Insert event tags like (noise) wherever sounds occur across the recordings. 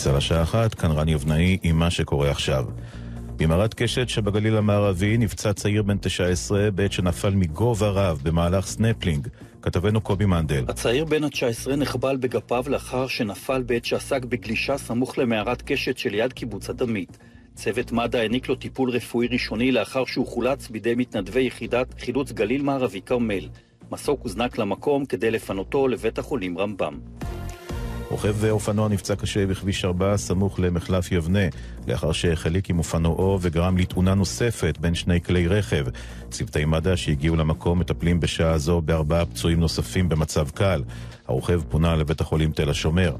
צה"ל השעה אחת, כאן רני אבנאי עם מה שקורה עכשיו. במערת קשת שבגליל המערבי נפצע צעיר בן 19 בעת שנפל מגובה רב במהלך סנפלינג. כתבנו קובי מנדל. הצעיר בן ה-19 נחבל בגפיו לאחר שנפל בעת שעסק בגלישה סמוך למערת קשת שליד קיבוץ אדמית. צוות מד"א העניק לו טיפול רפואי ראשוני לאחר שהוא חולץ בידי מתנדבי יחידת חילוץ גליל מערבי כרמל. מסוק הוזנק למקום כדי לפנותו לבית החולים רמב"ם. רוכב אופנוע נפצע קשה בכביש 4 סמוך למחלף יבנה, לאחר שהחליק עם אופנועו וגרם לתאונה נוספת בין שני כלי רכב. צוותי מד"א שהגיעו למקום מטפלים בשעה זו בארבעה פצועים נוספים במצב קל. הרוכב פונה לבית החולים תל השומר.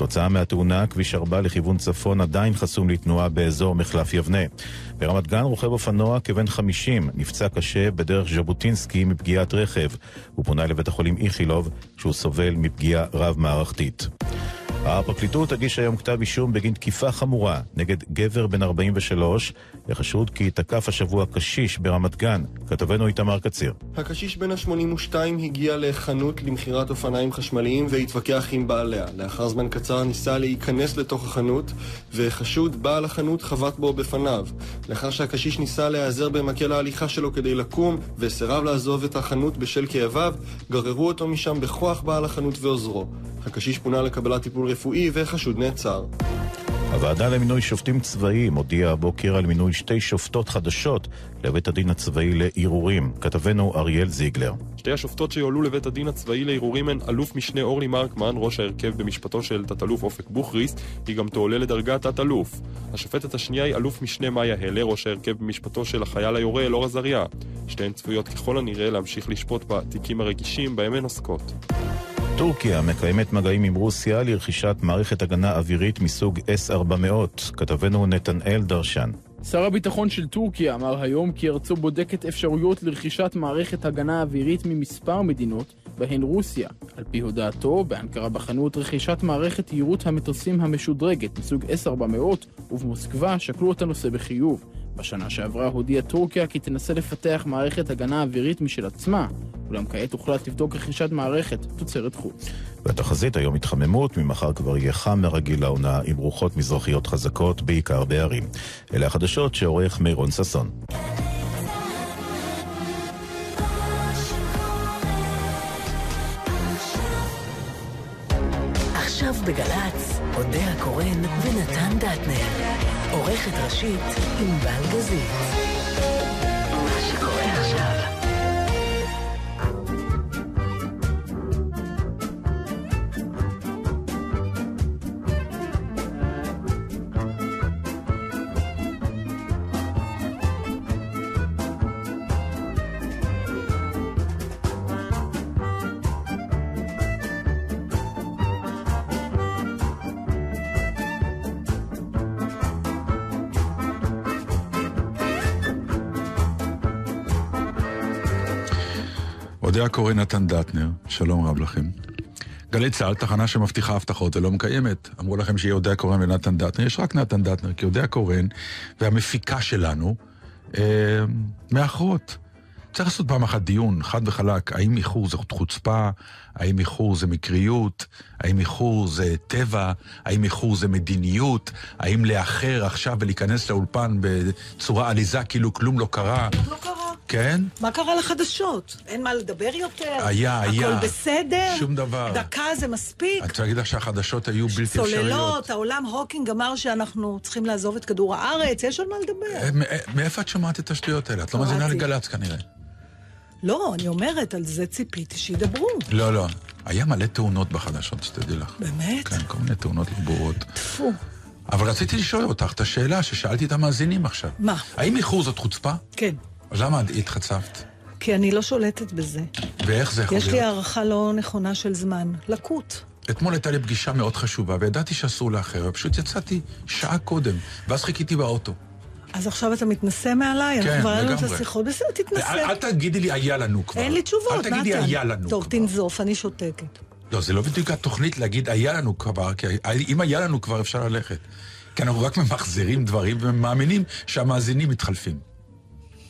כתוצאה מהתאונה, כביש 4 לכיוון צפון עדיין חסום לתנועה באזור מחלף יבנה. ברמת גן רוכב אופנוע כבן 50 נפצע קשה בדרך ז'בוטינסקי מפגיעת רכב. הוא פונה לבית החולים איכילוב כשהוא סובל מפגיעה רב-מערכתית. הפרקליטות הגישה היום כתב אישום בגין תקיפה חמורה נגד גבר בן 43, לחשוד כי תקף השבוע קשיש ברמת גן. כתבנו איתמר קציר. הקשיש בן ה-82 הגיע לחנות למכירת אופניים חשמליים והתווכח עם בעליה. לאחר זמן קצר ניסה להיכנס לתוך החנות, וחשוד בעל החנות חבט בו בפניו. לאחר שהקשיש ניסה להיעזר במקל ההליכה שלו כדי לקום, וסירב לעזוב את החנות בשל כאביו, גררו אותו משם בכוח בעל החנות ועוזרו. הקשיש פונה לקבלת טיפול רפואי וחשוד נעצר. הוועדה למינוי שופטים צבאיים הודיעה הבוקר על מינוי שתי שופטות חדשות לבית הדין הצבאי לערעורים. כתבנו אריאל זיגלר. שתי השופטות שיועלו לבית הדין הצבאי לערעורים הן אלוף משנה אורלי מרקמן, ראש ההרכב במשפטו של תת-אלוף אופק בוכריס, היא גם תועלה לדרגת תת-אלוף. השופטת השנייה היא אלוף משנה מאיה הלר, ראש ההרכב במשפטו של החייל היורה אלאור עזריה. שתיהן צפויות ככל הנראה להמשיך לשפוט בתיקים הרגישים בהם הן עוסקות. טורקיה מקיימת מגעים עם רוסיה לרכישת מערכת הגנה אווירית מסוג S-400. כתבנו נתנאל דרשן. שר הביטחון של טורקיה אמר היום כי ארצו בודקת אפשרויות לרכישת מערכת הגנה אווירית ממספר מדינות, בהן רוסיה. על פי הודעתו, באנקרה בחנו את רכישת מערכת יירוט המטוסים המשודרגת מסוג S-400, ובמוסקבה שקלו את הנושא בחיוב. בשנה שעברה הודיעה טורקיה כי תנסה לפתח מערכת הגנה אווירית משל עצמה, אולם כעת הוחלט לבדוק רכישת מערכת תוצרת חוץ. בתחזית היום התחממות, ממחר כבר יהיה חם מרגיל לעונה עם רוחות מזרחיות חזקות, בעיקר בערים. אלה החדשות שעורך מירון ששון. עכשיו בגל"צ, אודה הקורן ונתן דטנר. עורכת ראשית, ענבל גזית. אודיה קורא נתן דטנר, שלום רב לכם. גלי צה"ל, תחנה שמבטיחה הבטחות ולא מקיימת. אמרו לכם שיהיה אודיה קורן ונתן דטנר, יש רק נתן דטנר, כי אודיה קורן והמפיקה שלנו אה, מאחרות. צריך לעשות פעם אחת דיון, חד וחלק, האם איחור זה חוצפה, האם איחור זה מקריות, האם איחור זה טבע, האם איחור זה מדיניות, האם לאחר עכשיו ולהיכנס לאולפן בצורה עליזה כאילו כלום לא קרה. לא קרה. כן? מה קרה לחדשות? אין מה לדבר יותר? היה, היה. הכל בסדר? שום דבר. דקה זה מספיק? אני רוצה להגיד לך שהחדשות היו בלתי אפשריות. סוללות, העולם הוקינג אמר שאנחנו צריכים לעזוב את כדור הארץ, יש על מה לדבר. אה, מאיפה את שומעת את השטויות האלה? את לא מאזינה לגל"צ כנראה. לא, אני אומרת, על זה ציפיתי שידברו. לא, לא. היה מלא תאונות בחדשות, שתדעי לך. באמת? כן, כל מיני תאונות לא ברורות. טפו. אבל רציתי לשאול אותך את השאלה ששאלתי את המאזינים עכשיו. מה? האם איחור זאת חוצפה? כן. אז למה התחצפת? כי אני לא שולטת בזה. ואיך זה יכול יש להיות? לי הערכה לא נכונה של זמן. לקות. אתמול הייתה לי פגישה מאוד חשובה, וידעתי שאסור לאחר, ופשוט יצאתי שעה קודם, ואז חיכיתי באוטו. אז עכשיו אתה מתנשא מעליי? כן, אנחנו כבר את לגמרי. השיחות. בסדר, תתנסה. אל, אל תגידי לי היה לנו כבר. אין לי תשובות, אל נתן. תגידי היה לנו טוב, כבר. תנזוף, אני שותקת. לא, זה לא בדיוק התוכנית להגיד היה לנו כבר, כי אם היה לנו כבר אפשר ללכת. כי אנחנו רק ממחזרים דברים ומאמינים שהמאזינים מתחלפים.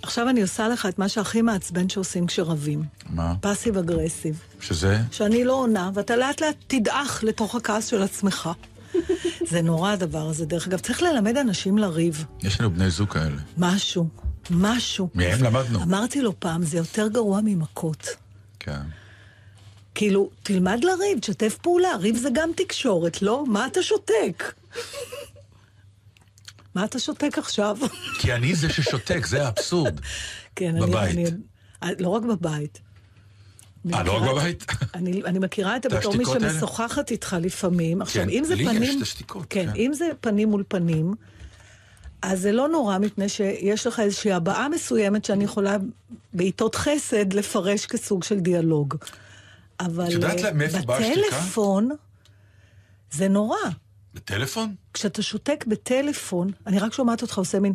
עכשיו אני עושה לך את מה שהכי מעצבן שעושים כשרבים. מה? פאסיב אגרסיב. שזה? שאני לא עונה, ואתה לאט לאט תדעך לתוך הכעס של עצמך. (laughs) זה נורא הדבר הזה. דרך אגב, צריך ללמד אנשים לריב. יש לנו בני זוג כאלה. משהו. משהו. מהם למדנו. אמרתי לו פעם, זה יותר גרוע ממכות. כן. כאילו, תלמד לריב, תשתף פעולה, ריב זה גם תקשורת, לא? מה אתה שותק? מה אתה שותק עכשיו? כי אני זה ששותק, זה האבסורד. (laughs) כן, אני- בבית. אני... לא רק בבית. אני אה, לא רק בבית? (laughs) אני, אני מכירה את זה בתור מי? שמשוחחת איתך לפעמים. עכשיו, כן, אם זה לי יש פנים... את השתיקות, כן, כן. אם זה פנים מול פנים, אז זה לא נורא, מפני שיש לך איזושהי הבעה מסוימת שאני יכולה בעיתות חסד לפרש כסוג של דיאלוג. אבל את יודעת אה, מאיפה באה השתיקה? בטלפון זה נורא. בטלפון? כשאתה שותק בטלפון, אני רק שומעת אותך עושה מין...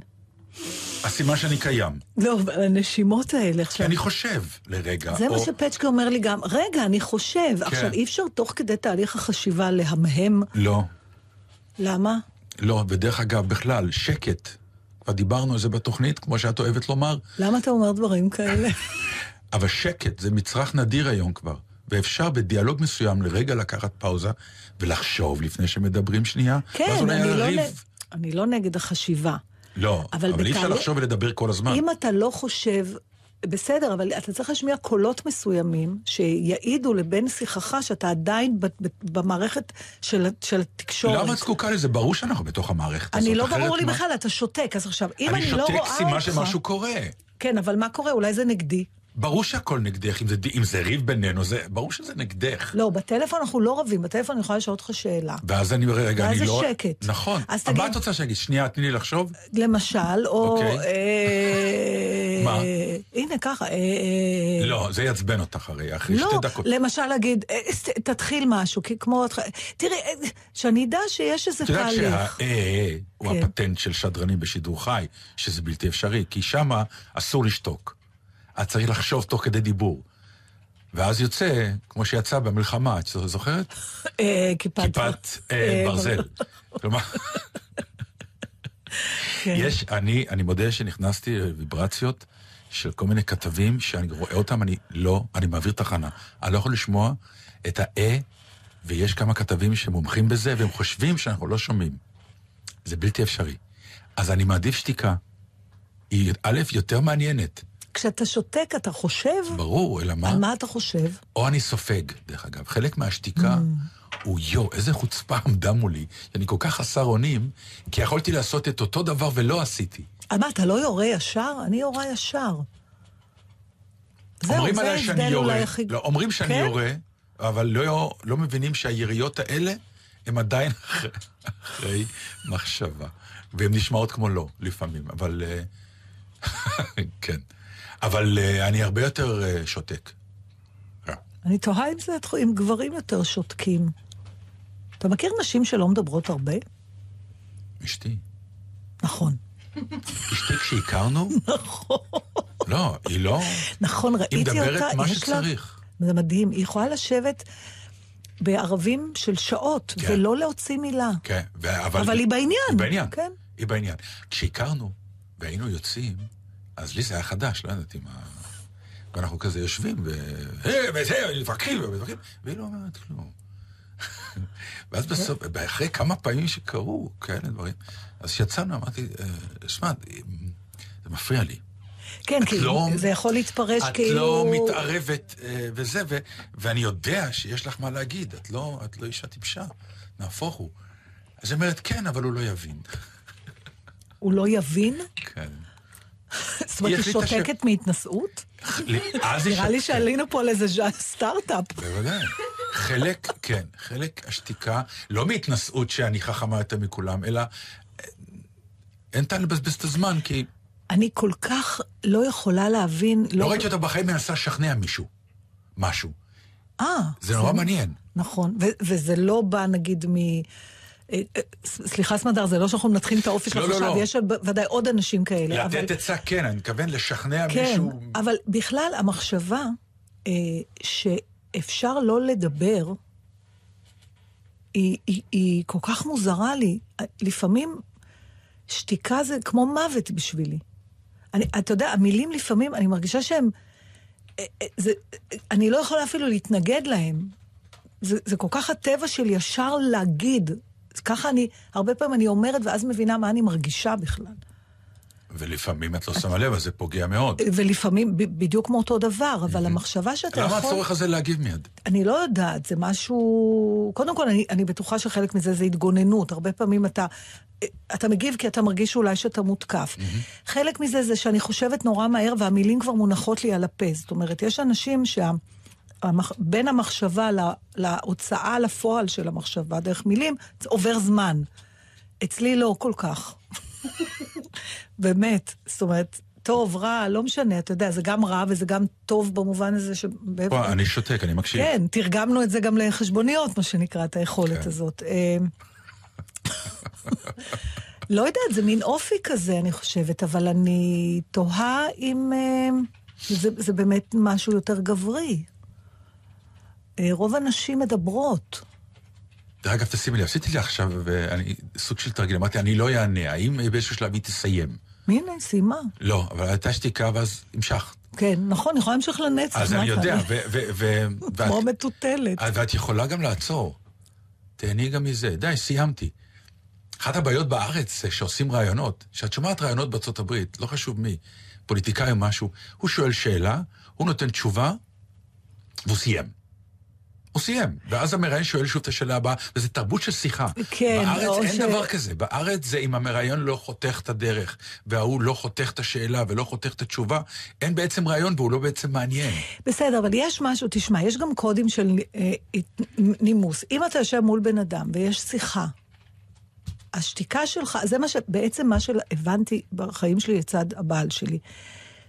הסימן שאני קיים. לא, הנשימות האלה כי עכשיו. אני חושב לרגע. זה מה או- שפצ'קה אומר לי גם, רגע, אני חושב. עכשיו, אי אפשר תוך כדי תהליך החשיבה להמהם. לא, למה? לא, ודרך אגב, בכלל, שקט. כבר דיברנו על זה בתוכנית, כמו שאת אוהבת לומר, למה אתה אומר דברים כאלה? (laughs) אבל שקט זה מצרך נדיר היום כבר. ואפשר בדיאלוג מסוים לרגע לקחת פאוזה ולחשוב לפני שמדברים שנייה. כן, אני לא, נ... אני לא נגד החשיבה. לא, אבל אבל אי אפשר לחשוב ולדבר כל הזמן. אם אתה לא חושב... בסדר, אבל אתה צריך להשמיע קולות מסוימים שיעידו לבן שיחך שאתה עדיין ב- ב- במערכת של, של התקשורת. למה את זקוקה לזה? ברור שאנחנו בתוך המערכת הזאת. אני לא ברור לי מה? בכלל, אתה שותק. אז עכשיו, אם אני אני, לא רואה שותק אותך... סימן שמשהו קורה. כן, אבל מה קורה? אולי זה נגדי. ברור שהכל נגדך, אם זה, אם זה ריב בינינו, זה, ברור שזה נגדך. לא, בטלפון אנחנו לא רבים, בטלפון אני יכולה לשאול אותך שאלה. ואז אני אומר, רגע, ואז אני זה לא... שקט. נכון. אז אבל מה תגיד- את רוצה שאני אגיד? שנייה, תני לי לחשוב. למשל, או... אוקיי. אה, מה? הנה, ככה. אה, אה, לא, זה יעצבן אותך הרי, אחרי לא, שתי דקות. למשל להגיד, תתחיל משהו, כי כמו... תראי, שאני אדע שיש איזה את יודעת תהליך. שה-אה הוא כן. הפטנט של שדרנים בשידור חי, שזה בלתי אפשרי, כי שמה אסור לשתוק. את צריך לחשוב תוך כדי דיבור. ואז יוצא, כמו שיצא במלחמה, את זוכרת? אה, כיפת... כיפת אה, אה, ברזל. (laughs) כלומר. יש, אני, אני מודה שנכנסתי לוויברציות של כל מיני כתבים שאני רואה אותם, אני לא, אני מעביר תחנה. אני לא יכול לשמוע את ה-אה, ויש כמה כתבים שמומחים בזה, והם חושבים שאנחנו לא שומעים. זה בלתי אפשרי. אז אני מעדיף שתיקה. היא, א', יותר מעניינת. כשאתה שותק, אתה חושב? ברור, אלא מה? על מה אתה חושב? או אני סופג, דרך אגב. חלק מהשתיקה הוא יו, איזה חוצפה עמדה מולי, שאני כל כך חסר אונים, כי יכולתי לעשות את אותו דבר ולא עשיתי. על מה, אתה לא יורה ישר? אני יורה ישר. אומרים עליי שאני יורה, הכי... לא, אומרים שאני כן? יורה, אבל לא, לא מבינים שהיריות האלה הם עדיין (laughs) אחרי, אחרי מחשבה. והן נשמעות כמו לא, לפעמים, אבל... אה, (laughs) כן. אבל אה, אני הרבה יותר אה, שותק. אני תוהה אם זה אם גברים יותר שותקים. אתה מכיר נשים שלא מדברות הרבה? אשתי. נכון. אשתי כשהכרנו? (laughs) נכון. לא, היא לא... נכון, ראיתי היא אותה, מדברת מה שצריך. זה מדהים, היא יכולה לשבת בערבים של שעות, כן. ולא להוציא מילה. כן, אבל... אבל היא בעניין. היא בעניין. כן. היא בעניין. כשהכרנו והיינו יוצאים, אז לי זה היה חדש, לא ידעתי מה... ואנחנו כזה יושבים, ו... "היי, וזה, מתווכחים, ומתווכחים, והיא לא אומרת כלום. (laughs) ואז בסוף, אחרי כמה פעמים שקרו כאלה דברים, אז כשיצאנו אמרתי, "אה, שמע, זה מפריע לי. כן, את כי לא- זה יכול להתפרש את כאילו... לא מתערבת אה, וזה, ו- ואני יודע שיש לך מה להגיד, את לא, את לא אישה טיפשה, נהפוך הוא. אז היא אומרת, כן, אבל הוא לא יבין. הוא לא יבין? כן. זאת אומרת, היא שותקת מהתנשאות? נראה לי. שעלינו פה על איזה סטארט-אפ. בוודאי. חלק, כן, חלק השתיקה, לא מהתנשאות שאני חכמה יותר מכולם, אלא אה, אין טעם לבזבז את הזמן, כי אני כל כך לא יכולה להבין... לא ראיתי אותה בחיים מנסה לשכנע מישהו, משהו. אה. זה נורא מעניין. נכון, ו- וזה לא בא נגיד מ... אה, אה, סליחה סמדר, זה לא שאנחנו מנתחים את האופי שלך לא, לא, עכשיו, לא. יש ודאי עוד אנשים כאלה. אבל- לתת עצה, כן, אני מתכוון לשכנע כן, מישהו. אבל בכלל המחשבה אה, שאפשר לא לדבר, היא, היא, היא כל כך מוזרה לי. לפעמים שתיקה זה כמו מוות בשבילי. אני, אתה יודע, המילים לפעמים, אני מרגישה שהם... אה, זה, אני לא יכולה אפילו להתנגד להם. זה, זה כל כך הטבע של ישר להגיד. ככה אני, הרבה פעמים אני אומרת, ואז מבינה מה אני מרגישה בכלל. ולפעמים את לא שמה לב, אז זה פוגע מאוד. ולפעמים בדיוק מאותו דבר, אבל המחשבה שאתה יכול... למה הצורך הזה להגיב מיד? אני לא יודעת, זה משהו... קודם כל, אני, אני בטוחה שחלק מזה זה התגוננות. הרבה פעמים אתה, אתה מגיב כי אתה מרגיש אולי שאתה מותקף. Mm-hmm. חלק מזה זה שאני חושבת נורא מהר והמילים כבר מונחות לי על הפה. זאת אומרת, יש אנשים שה... המח... בין המחשבה לה... להוצאה לפועל של המחשבה דרך מילים, עובר זמן. אצלי לא כל כך. (laughs) באמת, זאת אומרת, טוב, רע, לא משנה, אתה יודע, זה גם רע וזה גם טוב במובן הזה ש... פה, אני שותק, אני מקשיב. כן, תרגמנו את זה גם לחשבוניות, מה שנקרא, את היכולת כן. הזאת. אה, לא יודעת, זה מין אופי כזה, אני חושבת, אבל אני תוהה אם אה, זה, זה באמת משהו יותר גברי. אה, רוב הנשים מדברות. דרך אגב, תשימי לב, עשיתי לי עכשיו, ואני, סוג של תרגיל, אמרתי, אני לא אענה, האם באיזשהו שלב היא תסיים? הנה, סיימה. לא, אבל הייתה שתיקה ואז המשכת. כן, נכון, אני יכולה להמשיך לנצח. אז אני יודע, ו... (laughs) כמו מטוטלת. ואת יכולה גם לעצור. תהני גם מזה. די, סיימתי. אחת הבעיות בארץ זה שעושים ראיונות, שאת שומעת ראיונות בארצות הברית, לא חשוב מי, פוליטיקאי או משהו, הוא שואל שאלה, הוא נותן תשובה, והוא סיים. הוא סיים. ואז המראיין שואל שוב את השאלה הבאה, וזו תרבות של שיחה. כן, בארץ או אין ש- דבר כזה. בארץ זה אם המראיין לא חותך את הדרך, וההוא לא חותך את השאלה ולא חותך את התשובה, אין בעצם ראיון והוא לא בעצם מעניין. בסדר, אבל יש משהו, תשמע, יש גם קודים של אה, נימוס. אם אתה יושב מול בן אדם ויש שיחה, השתיקה שלך, זה מה ש... בעצם מה שהבנתי בחיים שלי לצד הבעל שלי,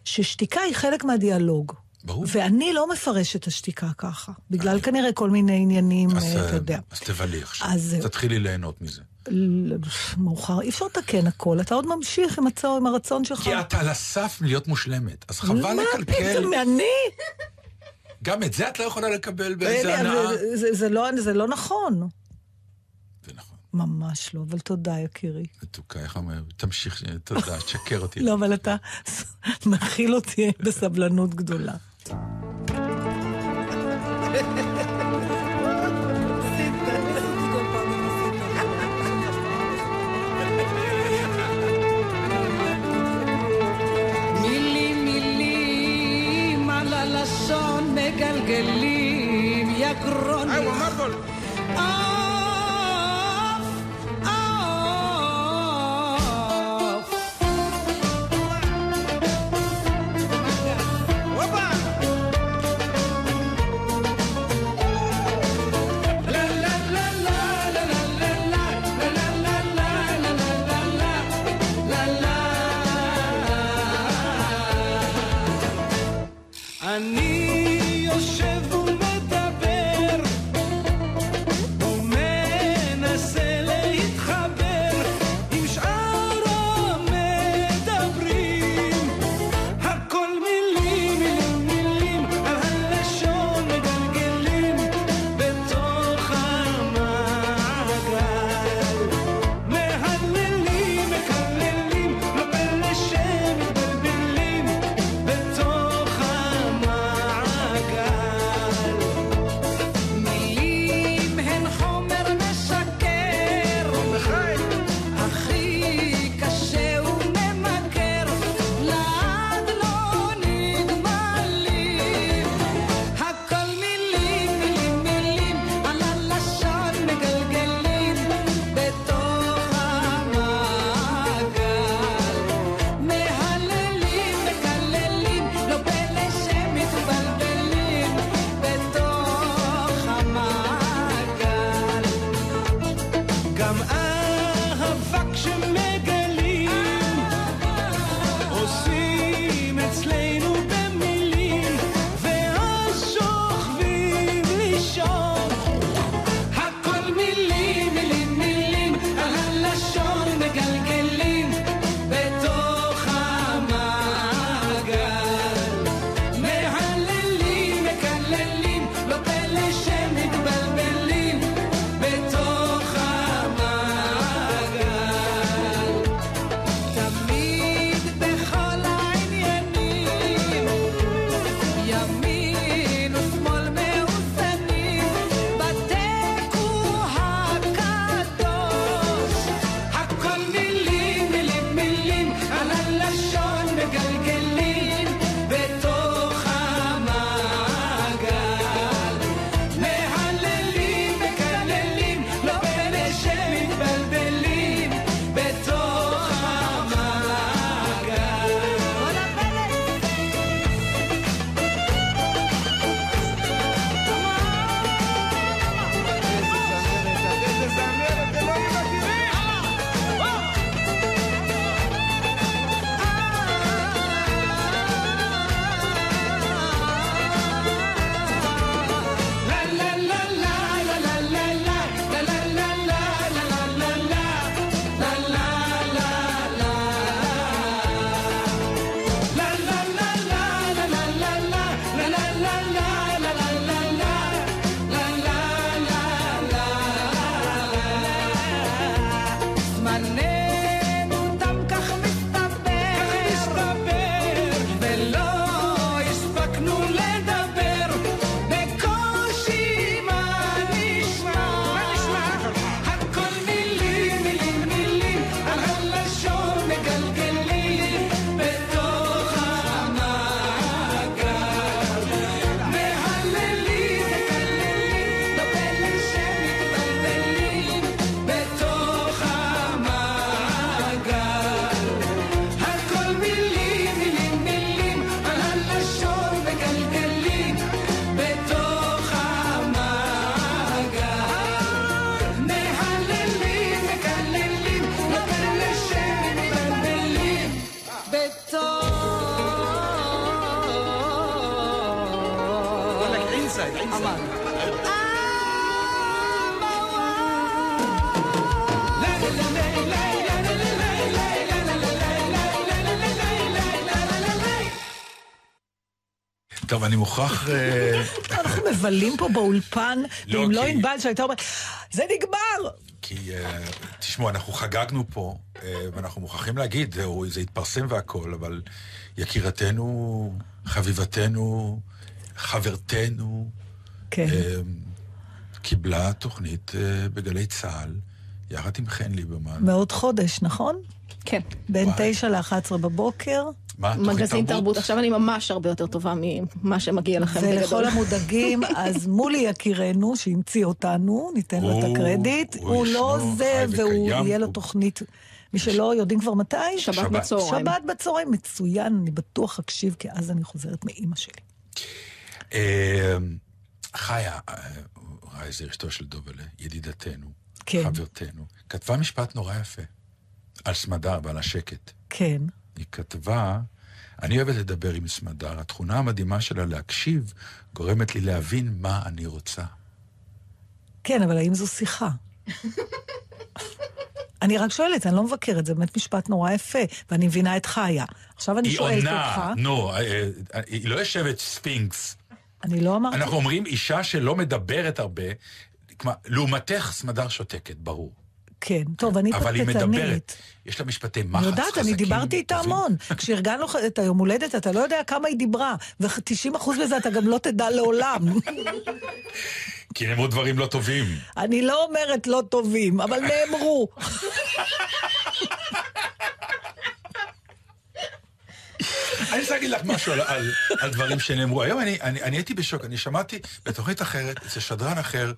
ששתיקה היא חלק מהדיאלוג. ברור. ואני לא מפרשת את השתיקה ככה, בגלל כנראה כל מיני עניינים, אז, אה, אתה אה, יודע. אז תבלי עכשיו. אז. תתחילי ליהנות מזה. מאוחר, אי אפשר לתקן הכל, אתה עוד ממשיך עם, הרצון שלך. כי את על הסף להיות מושלמת, אז חבל מה לקלקל. פתאום, אני? גם את זה את לא יכולה לקבל באיזה הנאה. זה- זה- זה לא- זה לא נכון. ממש לא, אבל תודה, יקירי. מתוקה, איך אומר? תמשיך, תודה, תשקר אותי. לא, אבל אתה מכיל אותי בסבלנות גדולה. מגלגלים יא טוב, אני מוכרח... (laughs) אה, אנחנו מבלים פה באולפן, לא, ואם לא כי- ענבל שהייתה אומרת, זה נגמר! כי, אה, תשמעו, אנחנו חגגנו פה, אה, ואנחנו מוכרחים להגיד, זה התפרסם והכל, אבל יקירתנו, חביבתנו, חברתנו, כן. קיבלה תוכנית בגלי צה"ל, יחד עם חן ליברמן. מעוד חודש, נכון? כן. בין וואי. תשע ל-11 בבוקר. מה, מגזין תרבות. עכשיו אני ממש הרבה יותר טובה ממה שמגיע לכם ולכל בגדול. המודאגים, אז (laughs) מולי יקירנו, שהמציא אותנו, ניתן לו את הקרדיט. הוא הוא לא זה, והוא וקיים, יהיה לו הוא- תוכנית. מי שלא יודעים כבר מתי? שבת. בצהריים. שבת בצהריים, מצוין, אני בטוח אקשיב, כי אז אני חוזרת מאימא שלי. אה, חיה, אה, רייזר, אשתו של דובלה, ידידתנו, כן. חברתנו, כתבה משפט נורא יפה על סמדר ועל השקט. כן. היא כתבה, אני אוהבת לדבר עם סמדר, התכונה המדהימה שלה להקשיב גורמת לי להבין מה אני רוצה. כן, אבל האם זו שיחה? אני רק שואלת, אני לא מבקרת, זה באמת משפט נורא יפה, ואני מבינה את חיה. עכשיו אני היא שואלת עונה, אותך, נו, אה, אה, היא לא יושבת ספינקס. אני לא אמרתי... אנחנו אומרים אישה שלא מדברת הרבה, כלומר, לעומתך סמדר שותקת, ברור. כן, טוב, אני אבל היא פטפטנית. מדברת. יש לה משפטי מחץ חזקים. יודעת, אני דיברתי איתה. המון. כשארגנו את היום הולדת, אתה לא יודע כמה היא דיברה, ו-90% מזה אתה גם לא תדע לעולם. כי נאמרו דברים לא טובים. אני לא אומרת לא טובים, אבל נאמרו. אני רוצה להגיד לך משהו על, על, על דברים שנאמרו. היום אני, אני, אני הייתי בשוק, אני שמעתי בתוכנית אחרת, אצל שדרן אחר,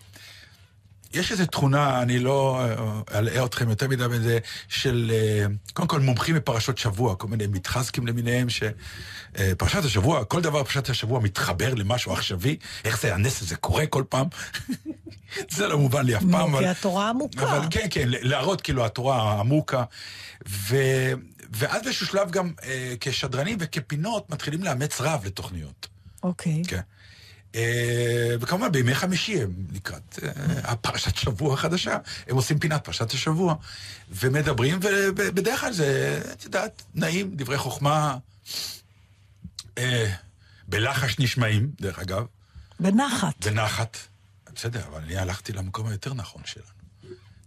יש איזו תכונה, אני לא אה, אלאה אתכם יותר מדי בזה, של אה, קודם כל מומחים בפרשות שבוע, כל מיני מתחזקים למיניהם, שפרשת השבוע, כל דבר בפרשת השבוע מתחבר למשהו עכשווי, איך זה, הנס הזה קורה כל פעם. (laughs) זה לא מובן לי אף פעם. כי התורה עמוקה. אבל כן, כן, להראות כאילו התורה עמוקה. ו... ואז באיזשהו שלב גם אה, כשדרנים וכפינות מתחילים לאמץ רב לתוכניות. אוקיי. כן. אה, וכמובן בימי חמישי הם לקראת אה, הפרשת שבוע החדשה, הם עושים פינת פרשת השבוע, ומדברים, ובדרך כלל זה, את יודעת, נעים, דברי חוכמה, אה, בלחש נשמעים, דרך אגב, בנחת. בנחת. בסדר, אבל אני הלכתי למקום היותר נכון שלנו.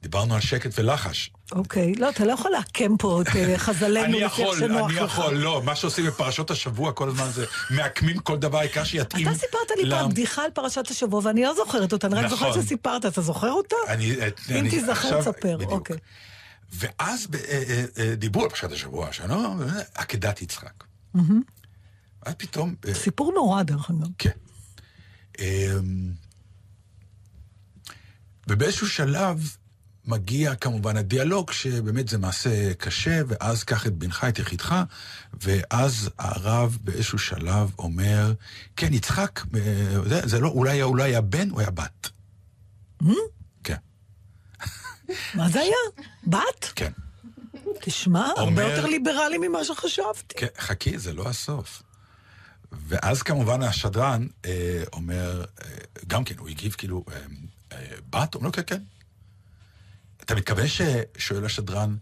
דיברנו על שקט ולחש. אוקיי. לא, אתה לא יכול לעקם פה את אה, (laughs) חז"לינו אני לפי איך שנוח אני לך. יכול, לא, מה שעושים בפרשות השבוע כל הזמן זה מעקמים כל דבר, העיקר שיתאים. אתה סיפרת לי פעם בדיחה על פרשת השבוע, ואני לא זוכרת אותה, אני רק נכון. זוכרת שסיפרת, אתה זוכר אותה? אני, אם אני- תיזכר, תספר. אוקיי. ואז אה, אה, אה, דיברו על פרשת השבוע, שלנו, עקדת יצחק. ואז פתאום... אה, סיפור נורא, דרך אגב. כן. אמ, ובאיזשהו שלב מגיע כמובן הדיאלוג, שבאמת זה מעשה קשה, ואז קח את בנך, את יחידך, ואז הרב באיזשהו שלב אומר, כן, יצחק, אה, זה, זה לא, אולי, אולי היה בן, הוא היה בת. כן, מה זה היה? בת? כן. תשמע, הרבה אומר- יותר ליברלי ממה שחשבתי. כן, חכי, זה לא הסוף. ואז כמובן השדרן אה, אומר, אה, גם כן, הוא הגיב כאילו, אה, אה, בת? אומר לו, כן, כן. אתה מתכוון ששואל השדרן,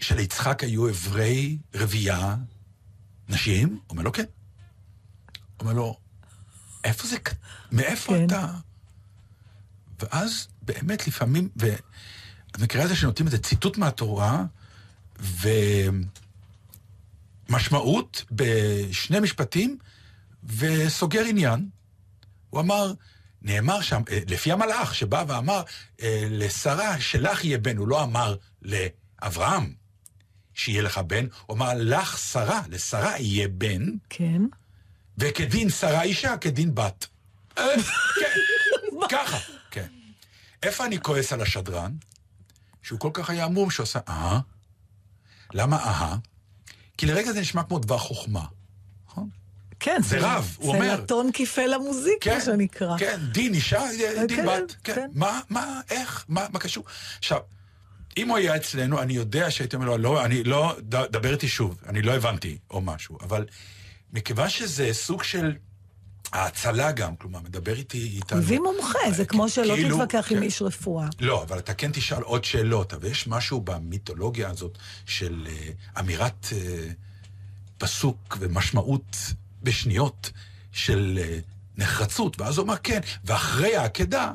שליצחק היו אברי רבייה נשים? אומר לו, כן. אומר לו, איפה זה, מאיפה כן. אתה? ואז באמת לפעמים, ובמקרה הזה שנותנים איזה ציטוט מהתורה, ומשמעות בשני משפטים, וסוגר עניין. הוא אמר, נאמר שם, אה, לפי המלאך שבא ואמר אה, לשרה, שלך יהיה בן, הוא לא אמר לאברהם שיהיה לך בן, הוא אמר לך שרה, לשרה יהיה בן, כן. וכדין שרה אישה, כדין בת. אה, כן, (laughs) ככה, כן. איפה אני כועס על השדרן? שהוא כל כך היה עמום שעושה אהה. למה אהה? כי לרגע זה נשמע כמו דבר חוכמה. כן, זה רב, הוא אומר. זה לטון כיפה למוזיק, מה שנקרא. כן, דין אישה, דין כן, בת. כן. כן. מה, מה, איך, מה, מה קשור? עכשיו, אם הוא היה אצלנו, אני יודע שהייתי אומר לו, לא, אני לא, דבר איתי שוב, אני לא הבנתי, או משהו, אבל מכיוון שזה סוג של ההצלה גם, כלומר, מדבר איתי איתנו. הביא מומחה, זה כמו שלא כאילו, תתווכח עם כן. איש רפואה. לא, אבל אתה כן תשאל עוד שאלות, אבל יש משהו במיתולוגיה הזאת של אמירת uh, פסוק ומשמעות בשניות של uh, נחרצות, ואז הוא אמר כן, ואחרי העקדה,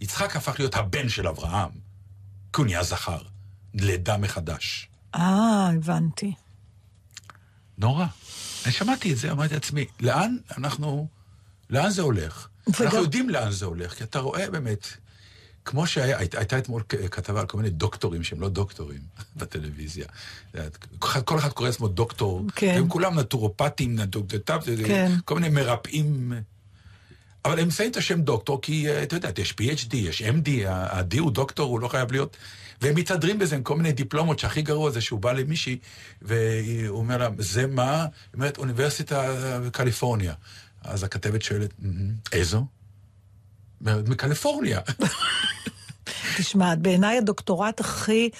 יצחק הפך להיות הבן של אברהם, כי הוא נהיה זכר, לידה מחדש. אה, הבנתי. נורא. אני שמעתי את זה, אמרתי לעצמי, לאן אנחנו, לאן זה הולך? וגם- אנחנו יודעים לאן זה הולך, כי אתה רואה באמת, כמו שהיה, היית- הייתה אתמול כתבה על כל מיני דוקטורים שהם לא דוקטורים (laughs) בטלוויזיה. כל אחד- קורא לעצמו דוקטור, כן. הם כולם נטורופטים, נטורופטים, כן. כל מיני מרפאים. אבל הם שמים את השם דוקטור כי, אה, אתה יודע, יש PhD, יש MD, ה-D הוא דוקטור, הוא לא חייב להיות... והם מתהדרים בזה עם כל מיני דיפלומות, שהכי גרוע זה שהוא בא למישהי, והוא אומר לה, זה מה? היא אומרת, אוניברסיטה בקליפורניה. אז הכתבת שואלת, "מהמם, איזו? מקליפורניה. (laughs) תשמע, בעיניי הדוקטורט הכי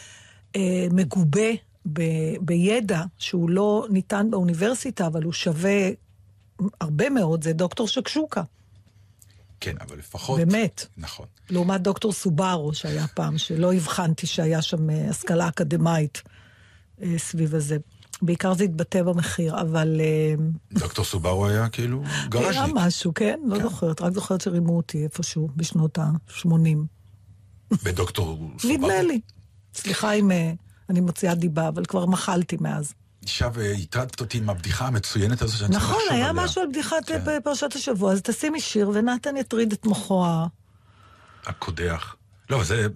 אה, מגובה ב, בידע, שהוא לא ניתן באוניברסיטה, אבל הוא שווה הרבה מאוד, זה דוקטור שקשוקה. כן, אבל לפחות... באמת. נכון. לעומת דוקטור סובארו שהיה פעם, שלא הבחנתי שהיה שם אה, השכלה אקדמאית אה, סביב הזה. בעיקר זה התבטא במחיר, אבל... אה, דוקטור סובארו היה כאילו היה גרז'ניק. משהו, כן? לא זוכרת, רק זוכרת שרימו אותי איפשהו בשנות ה-80. בדוקטור סובארו. נדמה לי. סליחה אם אה, אני מוציאה דיבה, אבל כבר מחלתי מאז. עכשיו הטרדת אותי עם הבדיחה המצוינת הזו שאני צריך נכון, לחשוב היה עליה. משהו על בדיחת כן. אה, פרשת השבוע, אז תשימי שיר ונתן יטריד את מוחו ה... הקודח. לא, זה...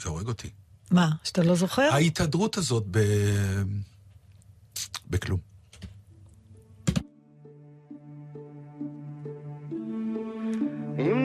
זה הורג אותי. מה, שאתה לא זוכר? ההתהדרות הזאת ב... בכלום. אם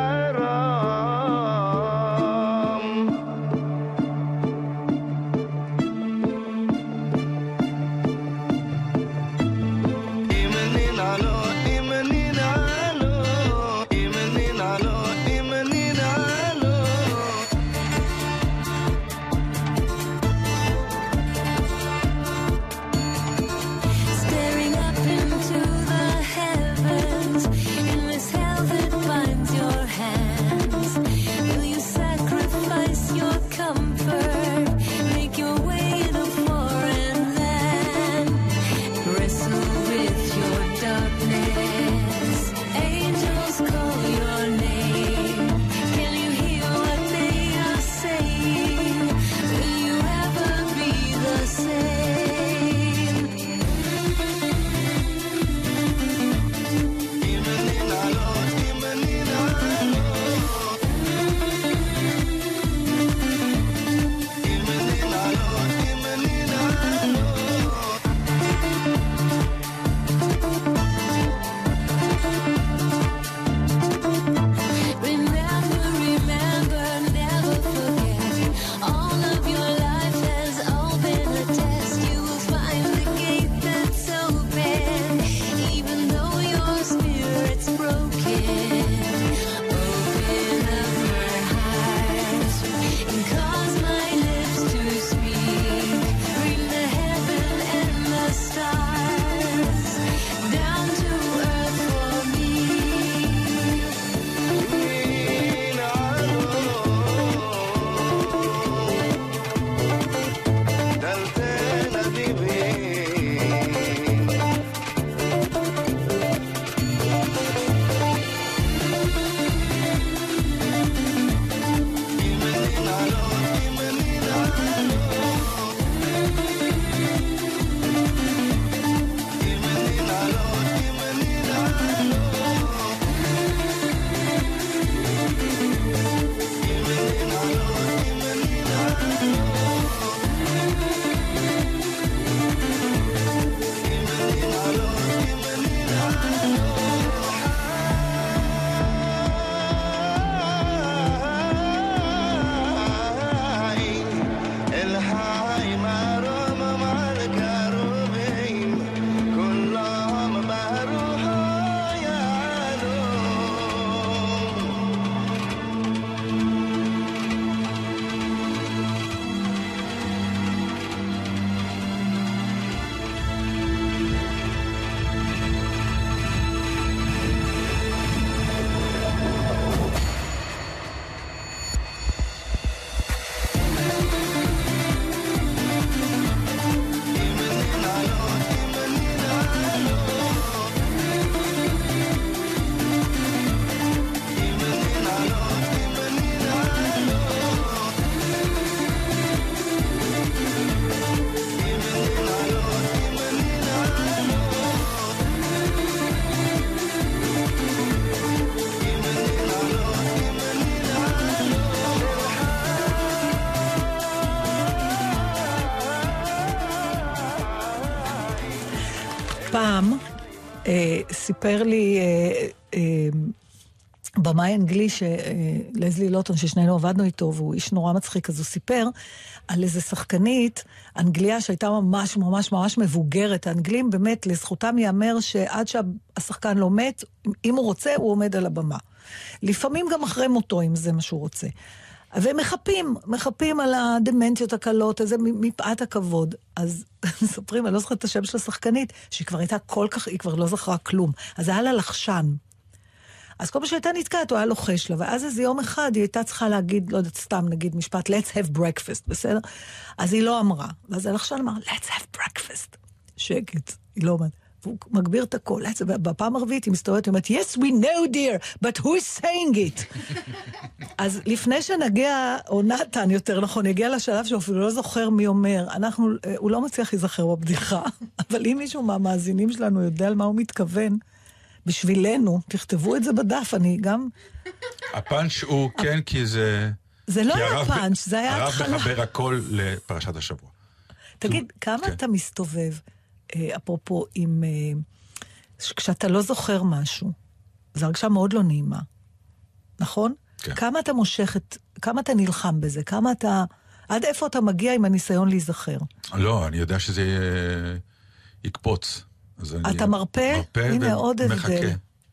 סיפר לי אה, אה, במאי אנגלי, שלזלי לוטון, ששנינו עבדנו איתו, והוא איש נורא מצחיק, אז הוא סיפר על איזה שחקנית אנגליה שהייתה ממש ממש ממש מבוגרת. האנגלים, באמת, לזכותם ייאמר שעד שהשחקן לא מת, אם הוא רוצה, הוא עומד על הבמה. לפעמים גם אחרי מותו, אם זה מה שהוא רוצה. והם מחפים, מחפים על הדמנציות הקלות, איזה מפאת הכבוד. אז (laughs) מספרים, אני לא זוכרת את השם של השחקנית, שהיא כבר הייתה כל כך, היא כבר לא זכרה כלום. אז היה לה לחשן. אז כל פעם שהייתה נתקעת, הוא היה לוחש לה, ואז איזה יום אחד היא הייתה צריכה להגיד, לא יודעת, סתם נגיד משפט, let's have breakfast, בסדר? אז היא לא אמרה. ואז הלחשן אמר, let's have breakfast. שקט, היא לא אומרת. והוא מגביר את הקול. בפעם הרביעית היא מסתובבת, היא אומרת, yes, we know, dear, but who is saying it? (laughs) אז לפני שנגיע, או נתן יותר נכון, יגיע לשלב שהוא אפילו לא זוכר מי אומר, אנחנו, אה, הוא לא מצליח להיזכר בבדיחה, (laughs) אבל אם מישהו מהמאזינים שלנו יודע על מה הוא מתכוון, בשבילנו, תכתבו את זה בדף, אני גם... הפאנץ' הוא (laughs) כן, כי זה... זה לא היה הרב- פאנץ', זה היה הרב התחלה. מחבר הכל לפרשת השבוע. תגיד, כמה כן. אתה מסתובב, אפרופו, עם... אה, כשאתה לא זוכר משהו, זו הרגשה מאוד לא נעימה, נכון? כן. כמה אתה מושך את... כמה אתה נלחם בזה? כמה אתה... עד איפה אתה מגיע עם הניסיון להיזכר? לא, אני יודע שזה יהיה- יקפוץ. אז אני אתה מרפה? מרפה הנה, עוד הבדל.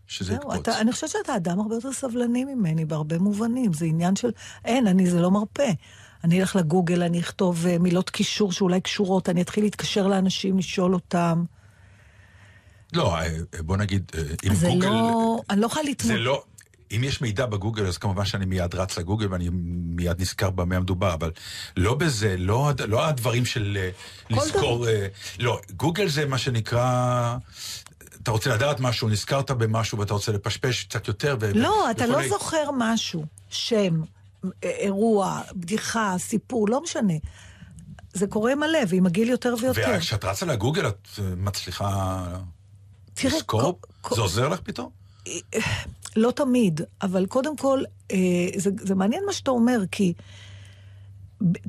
שזה יקפוץ. אתה, אני חושבת שאתה אדם הרבה יותר סבלני ממני בהרבה מובנים. זה עניין של... אין, אני, זה לא מרפה. אני אלך לגוגל, אני אכתוב אה, מילות קישור שאולי קשורות, אני אתחיל להתקשר לאנשים, לשאול אותם. לא, אה, בוא נגיד, אה, עם זה גוגל... לא... אני לא יכולה לתמוד. זה לא... אם יש מידע בגוגל, אז כמובן שאני מיד רץ לגוגל ואני מיד נזכר במה המדובר, אבל לא בזה, לא, לא הדברים של אה, לזכור... אה, לא, גוגל זה מה שנקרא... אתה רוצה לדעת משהו, נזכרת במשהו ואתה רוצה לפשפש קצת יותר. ו- לא, אתה לא. זוכר משהו. שם, אה, אירוע, בדיחה, סיפור, לא משנה. זה קורה מלא, ועם הגיל יותר ויותר. וכשאת רצה לגוגל, את אה, מצליחה תראה, לזכור? כל- זה עוזר לך פתאום? לא תמיד, אבל קודם כל, אה, זה, זה מעניין מה שאתה אומר, כי...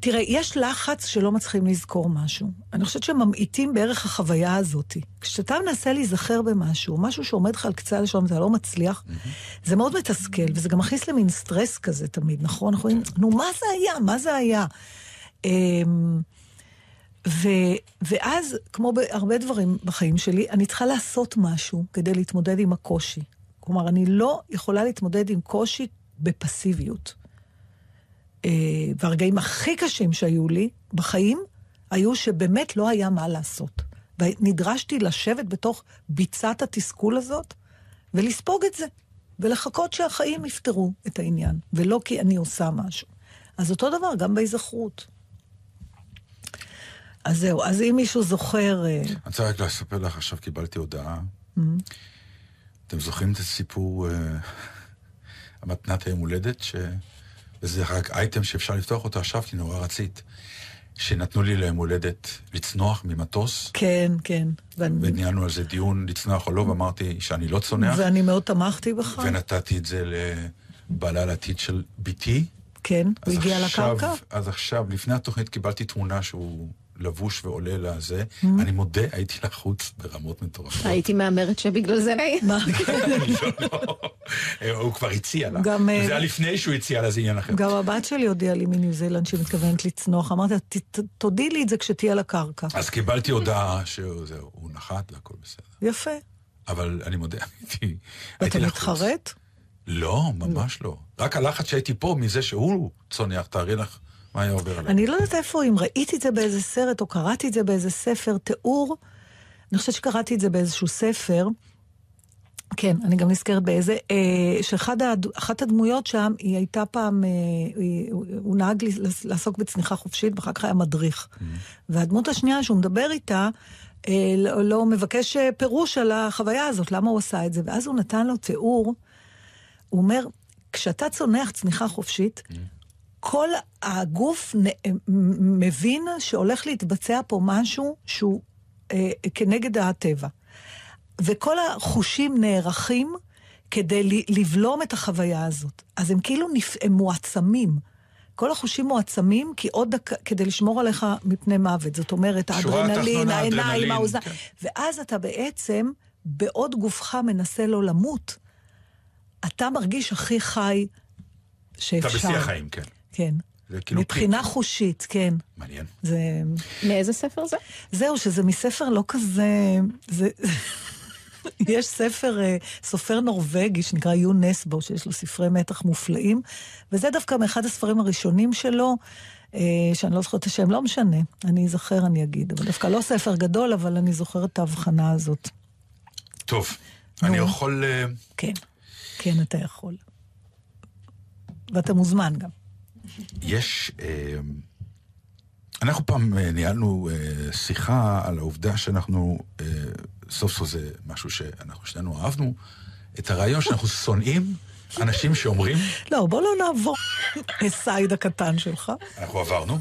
תראה, יש לחץ שלא מצליחים לזכור משהו. אני חושבת שממעיטים בערך החוויה הזאת. כשאתה מנסה להיזכר במשהו, משהו שעומד לך על קצה הלשון ואתה לא מצליח, זה מאוד מתסכל, וזה גם מכניס למין סטרס כזה תמיד, נכון? אנחנו אומרים, נו, מה זה היה? מה זה היה? אמ, ו, ואז, כמו בהרבה דברים בחיים שלי, אני צריכה לעשות משהו כדי להתמודד עם הקושי. כלומר, אני לא יכולה להתמודד עם קושי בפסיביות. אה, והרגעים הכי קשים שהיו לי בחיים, היו שבאמת לא היה מה לעשות. ונדרשתי לשבת בתוך ביצת התסכול הזאת, ולספוג את זה, ולחכות שהחיים יפתרו את העניין, ולא כי אני עושה משהו. אז אותו דבר גם בהיזכרות. אז זהו, אז אם מישהו זוכר... אה, אני רוצה רק לספר לך, עכשיו קיבלתי הודעה. אתם זוכרים את הסיפור, אה, (laughs) המתנת היום הולדת, ש... וזה רק אייטם שאפשר לפתוח אותו עכשיו, כי נורא רצית. שנתנו לי ליום הולדת לצנוח ממטוס, כן, כן. וניהלנו על זה דיון לצנוח או לא, ואמרתי שאני לא צונח, ואני מאוד תמכתי בך. ונתתי את זה לבעלה לעתיד של בתי. כן, הוא הגיע עכשיו- לקרקע. אז עכשיו, לפני התוכנית קיבלתי תמונה שהוא לבוש ועולה לזה. Mm. אני מודה, הייתי לחוץ ברמות מטורפות. הייתי מהמרת שבגלל זה... מה, (laughs) אה, הוא כבר הציע לה. גם, אה, זה היה לפני שהוא הציע לה, זה עניין אחר. גם הבת שלי הודיעה לי מניו זילנד שהיא מתכוונת לצנוח. אמרתי לה, "ת- ת- תודי לי את זה כשתהיה על הקרקע. אז קיבלתי הודעה שהוא הוא נחת והכל בסדר. יפה. אבל אני מודה, (laughs) הייתי לחוץ. מתחרט? לא, ממש לא. רק הלחץ שהייתי פה מזה שהוא צונח, תארי לך מה היה עובר עליי. אני לא יודעת איפה, אם ראיתי את זה באיזה סרט או קראתי את זה באיזה ספר, תיאור, אני חושבת שקראתי את זה באיזשהו ספר, כן, אני גם נזכרת באיזה, אה, שאחת הד- אחת הדמויות שם, היא הייתה פעם, אה, היא, הוא, נהג לעסוק בצניחה חופשית, ואחר כך היה מדריך. והדמות השנייה שהוא מדבר איתה, אה, לא, לא מבקש אה, פירוש על החוויה הזאת, למה הוא עשה את זה, ואז הוא נתן לו תיאור, הוא אומר, כשאתה צונח צניחה חופשית, כל הגוף נ- מבין שהולך להתבצע פה משהו שהוא אה, כנגד הטבע. וכל החושים נערכים כדי לבלום את החוויה הזאת. אז הם כאילו נפ... הם מועצמים. כל החושים מועצמים כי עוד דקה, כדי לשמור עליך מפני מוות. זאת אומרת, האדרנלין, העיניים, האוזניים. כן. ואז אתה בעצם, בעוד גופך מנסה לא למות, אתה מרגיש הכי חי שאפשר. אתה בשיא החיים, כן. כן. זה כאילו מבחינה חושית, כן. מעניין. זה... מאיזה ספר זה? זהו, שזה מספר לא כזה... זה... (laughs) יש ספר, אה, סופר נורבגי שנקרא יו נסבו, שיש לו ספרי מתח מופלאים, וזה דווקא מאחד הספרים הראשונים שלו, אה, שאני לא זוכרת את השם, לא משנה, אני אזכר, אני אגיד. אבל דווקא לא ספר גדול, אבל אני זוכרת את ההבחנה הזאת. טוב, אני יכול... אה, כן, כן, אתה יכול. ואתה מוזמן גם. יש... אה, אנחנו פעם אה, ניהלנו אה, שיחה על העובדה שאנחנו, סוף סוף זה משהו שאנחנו שנינו אהבנו, את הרעיון שאנחנו שונאים אנשים שאומרים, לא, בוא לא נעבור לסייד הקטן שלך. אנחנו עברנו,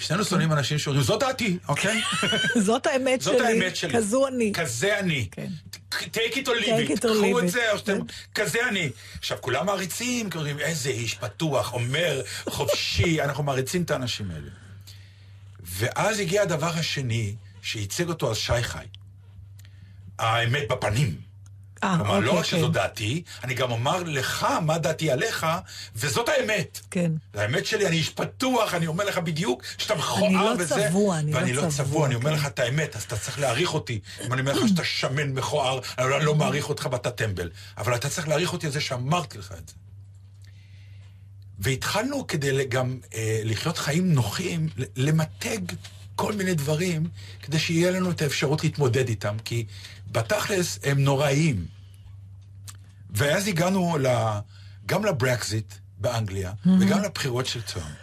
שנינו שונאים אנשים שאומרים, זאת דעתי, אוקיי? (laughs) זאת האמת זאת שלי, האמת שלי. כזו אני. כזה אני. כן. take it or leave it, קחו את. זה, או שאתם... כן. כזה אני. עכשיו, כולם מעריצים, אומרים, איזה איש פתוח, אומר, חופשי, (laughs) אנחנו מעריצים את האנשים האלה. ואז הגיע הדבר השני, שייצג אותו אז שי חי. האמת בפנים. אה, כלומר, לא אוקיי, רק שזו דעתי, אני גם אומר לך מה דעתי עליך, וזאת האמת. כן. האמת שלי, אני איש פתוח, אני אומר לך בדיוק שאתה מכוער אני לא וזה. צבוע, אני לא ואני לא צבוע, צבוע, אני אומר כן. לך את האמת, אז אתה צריך להעריך אותי. אם אני אומר לך שאתה שמן, מכוער, אני אולי לא מעריך אותך ואתה טמבל. אבל אתה צריך להעריך אותי על זה שאמרתי לך את זה. והתחלנו כדי גם אה, לחיות חיים נוחים, למתג כל מיני דברים, כדי שיהיה לנו את האפשרות להתמודד איתם, כי בתכלס הם נוראיים. ואז הגענו ל, גם לברקזיט באנגליה, וגם לבחירות של טראמפ.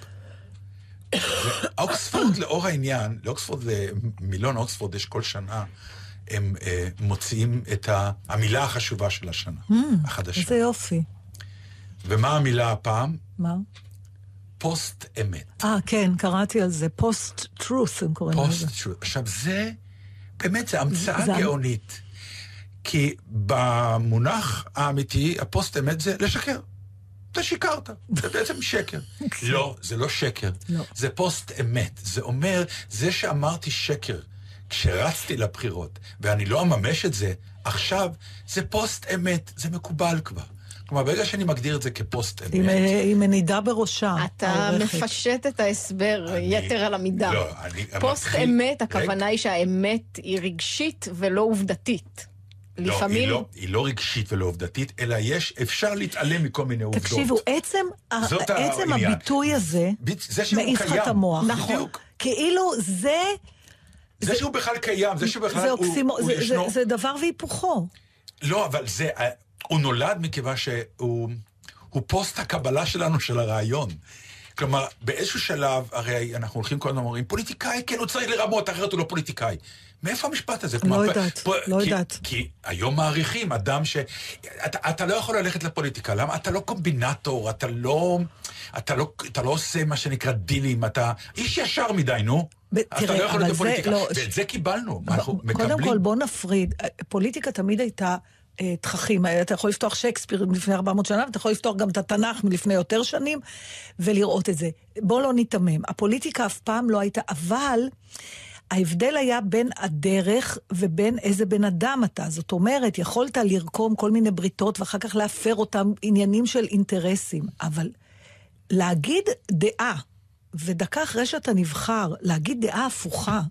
אוקספורד לאור העניין, לאוקספורד, למילון אוקספורד יש כל שנה, הם אה, מוציאים את ה, המילה החשובה של השנה, החדשה. איזה יופי. ומה המילה הפעם? מה? פוסט אמת. אה, כן, קראתי על זה. post-truth, הם קוראים לזה. post truth. עכשיו, זה, באמת, זה המצאה זה- גאונית. כי במונח האמיתי, הפוסט אמת זה לשקר. אתה שיקרת, זה בעצם שקר. לא, זה לא שקר. לא. זה פוסט אמת. זה אומר, זה שאמרתי שקר כשרצתי לבחירות, ואני לא אממש את זה, עכשיו זה פוסט אמת, זה מקובל כבר. כלומר, ברגע שאני מגדיר את זה כפוסט אמת... עם, עם מנידה בראשה. אתה. מפשט את ההסבר יתר על המידה. לא, אני פוסט אמת. הכוונה היא שהאמת היא רגשית ולא עובדתית. לא, לפעמים... היא לא, היא לא רגשית ולא עובדתית, אלא יש, אפשר להתעלם מכל מיני עובדות. תקשיבו, עצם. הביטוי הזה מעיף לך. את המוח. נכון. בדיוק. כאילו זה... זה שהוא בכלל קיים, זה שהוא בכלל זה, הוא, אוקסימו, הוא זה, ישנו. זה, זה דבר והיפוכו. לא, אבל זה, הוא נולד מכיוון שהוא הוא פוסט הקבלה שלנו של הרעיון. כלומר, באיזשהו שלב, הרי אנחנו הולכים כל הזמן אומרים, פוליטיקאי, כן, הוא צריך לרמות, אחרת הוא לא פוליטיקאי. מאיפה המשפט הזה? כלומר, יודעת, פה- לא כי, יודעת. כי היום מעריכים אדם ש... אתה, אתה לא יכול ללכת לפוליטיקה, למה? אתה לא קומבינטור, אתה לא, אתה לא, אתה לא עושה מה שנקרא דילים, אתה איש ישר מדי, נו. ב- אתה תראה, לא יכול להיות זה בפוליטיקה. לא- ואת זה קיבלנו, אנחנו קודם מקבלים. כל, בוא נפריד. פוליטיקה תמיד הייתה אה, תככים. אתה יכול לפתוח שייקספיר מלפני 400 שנה, ואתה יכול לפתוח גם את התנ"ך מלפני יותר שנים, ולראות את זה. בוא לא ניתמם. הפוליטיקה אף פעם לא הייתה, אבל... ההבדל היה בין הדרך ובין איזה בן אדם אתה. זאת אומרת, יכולת לרקום כל מיני בריתות ואחר כך להפר אותם עניינים של אינטרסים, אבל להגיד דעה, ודקה אחרי שאתה נבחר, להגיד דעה הפוכה,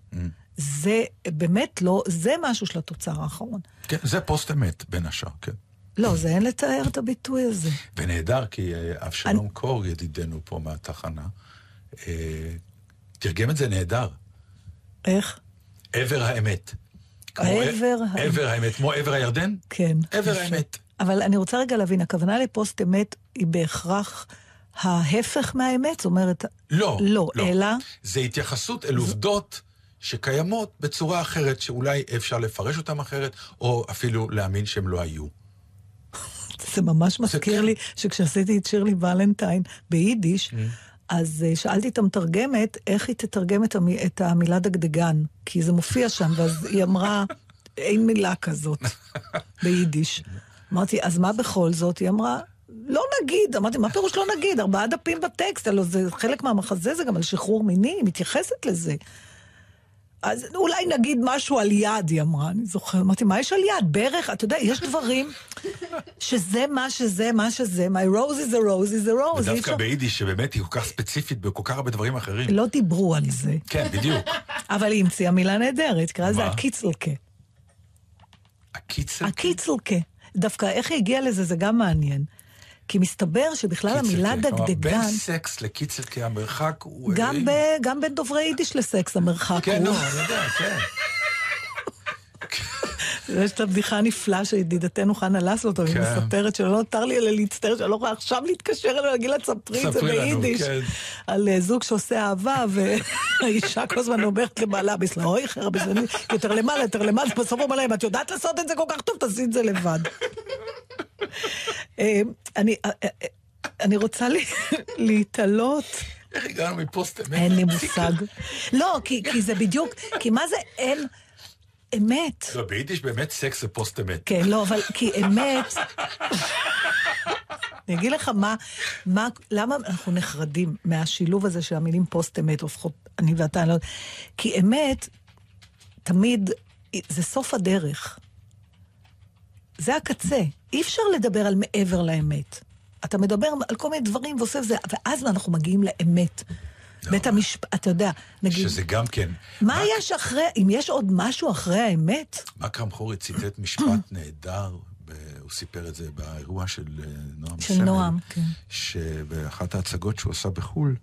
זה באמת לא, זה משהו של התוצר האחרון. כן, זה פוסט אמת, בין השאר, כן. לא, זה אין לתאר את הביטוי הזה. ונהדר, כי אה, אבשלום קור, ידידנו פה מהתחנה, אה, תרגם את זה נהדר. איך? עבר האמת. עבר האמת. עבר האמת, כמו עבר הירדן? כן. עבר. האמת. אבל אני רוצה רגע להבין, הכוונה לפוסט אמת היא בהכרח ההפך מהאמת? זאת אומרת... לא, לא, אלא... זה התייחסות אל עובדות שקיימות בצורה אחרת, שאולי אפשר לפרש אותן אחרת, או אפילו להאמין שהן לא היו. זה ממש מזכיר כן. לי שכשעשיתי את שירלי ולנטיין ביידיש, אז אה, שאלתי את המתרגמת איך היא תתרגם את, המ... את המילה דגדגן, כי זה מופיע שם, ואז היא אמרה, אין מילה כזאת ביידיש. אמרתי, אז מה בכל זאת? היא אמרה, לא נגיד, אמרתי, מה פירוש לא נגיד? ארבעה דפים בטקסט, הלוא זה חלק מהמחזה, זה גם על שחרור מיני, היא מתייחסת לזה. אז אולי נגיד משהו על יד, היא אמרה, אני זוכרת. אמרתי, מה יש על יד? ברך? אתה יודע, יש דברים שזה מה שזה, מה שזה, my rose is a rose is a rose. ודווקא ביידיש, שבאמת היא כל כך ספציפית בכל כך הרבה דברים אחרים. לא דיברו על זה, כן, בדיוק. אבל היא המציאה מילה נהדרת, קרא לזה? הקיצלקה. הקיצר... הקיצלקה. דווקא איך היא הגיעה לזה, זה גם מעניין. כי מסתבר שבכלל המילה דגדגן, בין סקס לקיצלקה המרחק הוא... גם, ב, גם בין דוברי יידיש לסקס המרחק כן, הוא... נו, אני יודע, כן. (laughs) יש את הבדיחה הנפלאה של ידידתנו חנה לסלוטו, היא כן. מספרת שלא נותר לי אלא להצטער, שאני לא יכולה עכשיו להתקשר אליה ולהגיד לה, תספרי את זה ביידיש. כן. על אה, זוג שעושה אהבה, והאישה כל הזמן אומרת לבעלה, בסלע, אוי, בסלע, יותר למעלה, יותר למעלה, בסוף אומר להם, את יודעת לעשות את זה כל כך טוב, תעשי את זה לבד. אה, אני... אה, אני רוצה להתעלות, איך הגענו מפוסט אמת? אין לי מושג. לא, כי זה בדיוק, כי מה זה אין אמת? לא, ביידיש באמת סקס זה פוסט אמת. כן, לא, אבל כי אמת... (laughs) אני אגיד לך מה, מה, למה אנחנו נחרדים מהשילוב הזה של המילים פוסט אמת, לפחות אני ואתה, לא. כי אמת, תמיד, זה סוף הדרך. זה הקצה. אי אפשר לדבר על מעבר לאמת. אתה מדבר על כל מיני דברים ועושה זה, ואז אנחנו מגיעים לאמת. בית המשפט, אתה יודע, נגיד, שזה גם כן... מה יש אחרי, אם יש עוד משהו אחרי האמת? מכרם חורי ציטט (clears throat) משפט נהדר, הוא סיפר את זה באירוע של אה, נועם של סמל, נועם, כן. שבאחת ההצגות שהוא עשה בחו"ל,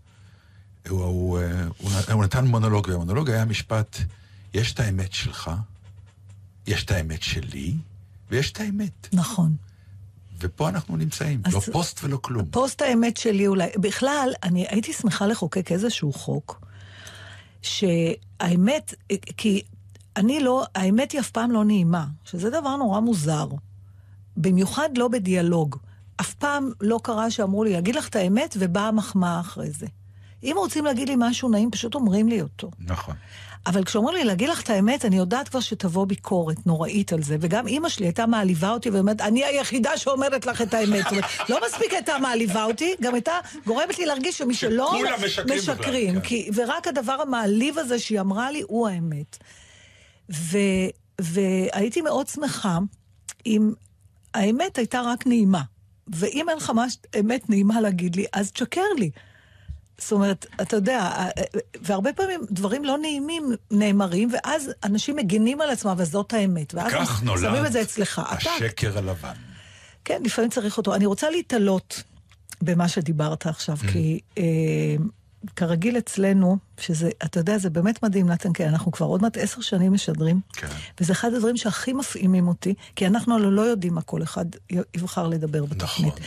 הוא, הוא, אה, הוא, הוא נתן מונולוג, והמונולוג היה משפט, יש את האמת שלך, יש את האמת שלי, ויש את האמת. נכון. ופה אנחנו נמצאים, לא פוסט ולא כלום. פוסט האמת שלי אולי, בכלל, אני הייתי שמחה לחוקק איזשהו חוק, שהאמת, כי אני לא, האמת היא אף פעם לא נעימה, שזה דבר נורא מוזר. במיוחד לא בדיאלוג. אף פעם לא קרה שאמרו לי, להגיד לך את האמת, ובאה מחמאה אחרי זה. אם רוצים להגיד לי משהו נעים, פשוט אומרים לי אותו. נכון. אבל כשאומרים לי להגיד לך את האמת, אני יודעת כבר שתבוא ביקורת נוראית על זה. וגם אימא שלי הייתה מעליבה אותי ואומרת, אני היחידה שאומרת לך את האמת. זאת אומרת, לא מספיק הייתה מעליבה אותי, גם הייתה גורמת לי להרגיש שמי שלא... שכולם משקרים בכלל, משקרים. כן. כי, ורק הדבר המעליב הזה שהיא אמרה לי, הוא האמת. ו, והייתי מאוד שמחה אם האמת הייתה רק נעימה. ואם אין לך ממש אמת נעימה להגיד לי, אז תשקר לי. זאת אומרת, אתה יודע, והרבה פעמים דברים לא נעימים נאמרים, ואז אנשים מגינים על עצמם, וזאת האמת. ואז כך נולד שמים את זה אצלך. אתה, השקר הלבן. כן, לפעמים צריך אותו. אני רוצה להתעלות במה שדיברת עכשיו, Mm. כי אה, כרגיל אצלנו, שזה, אתה יודע, זה באמת מדהים, נתן, כי אנחנו כבר עוד מעט עשר שנים משדרים, כן. וזה אחד הדברים שהכי מפעימים אותי, כי אנחנו הלוא לא יודעים מה כל אחד יבחר לדבר בתוכנית. נכון.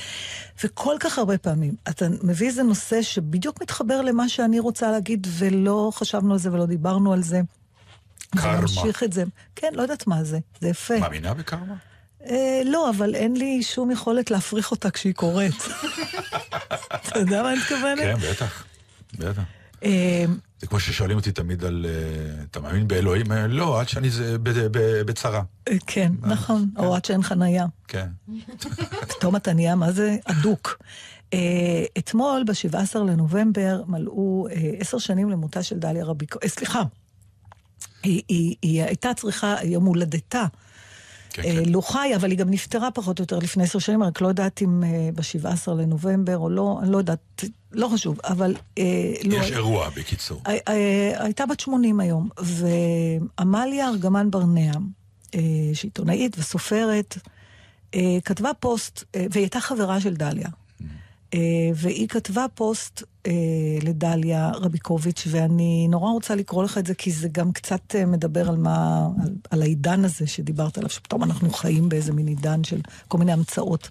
וכל כך הרבה פעמים, אתה מביא איזה נושא שבדיוק מתחבר למה שאני רוצה להגיד, ולא חשבנו על זה ולא דיברנו על זה. קרמה. ונמשיך את זה. כן, לא יודעת מה זה, זה יפה. מאמינה בקרמה? אה, לא, אבל אין לי שום יכולת להפריך אותה כשהיא קורית. (laughs) אתה יודע מה אני מתכוונת? כן, בטח. בטח. אה, זה כמו ששואלים אותי תמיד על, אה, אתה מאמין באלוהים? אה, לא, עד שאני בצרה. אה, כן, נכון, או עד שאין חנייה. כן. (laughs) פתאום אתה נהיה, מה זה? אדוק. אתמול, ב-17 לנובמבר, מלאו עשר שנים למותה של דליה רביקו... סליחה. היא הייתה צריכה, יום הולדתה, כן, אה, כן. לו חי, אבל היא גם נפטרה פחות או יותר לפני עשר שנים, רק לא יודעת אם אה, ב-17 לנובמבר או לא, אני לא יודעת, לא חשוב, אבל... אה, לו- יש אירוע, בקיצור. הי- הי- הייתה בת 80 היום, ועמליה ארגמן ברנע, שהיא עיתונאית וסופרת, כתבה פוסט, והיא הייתה חברה של דליה. אה, והיא כתבה פוסט אה, לדליה רביקוביץ', ואני נורא רוצה לקרוא לך את זה, כי זה גם קצת אה, מדבר על מה, על, על העידן הזה שדיברת עליו, שפתאום אנחנו חיים באיזה מין עידן של כל מיני המצאות.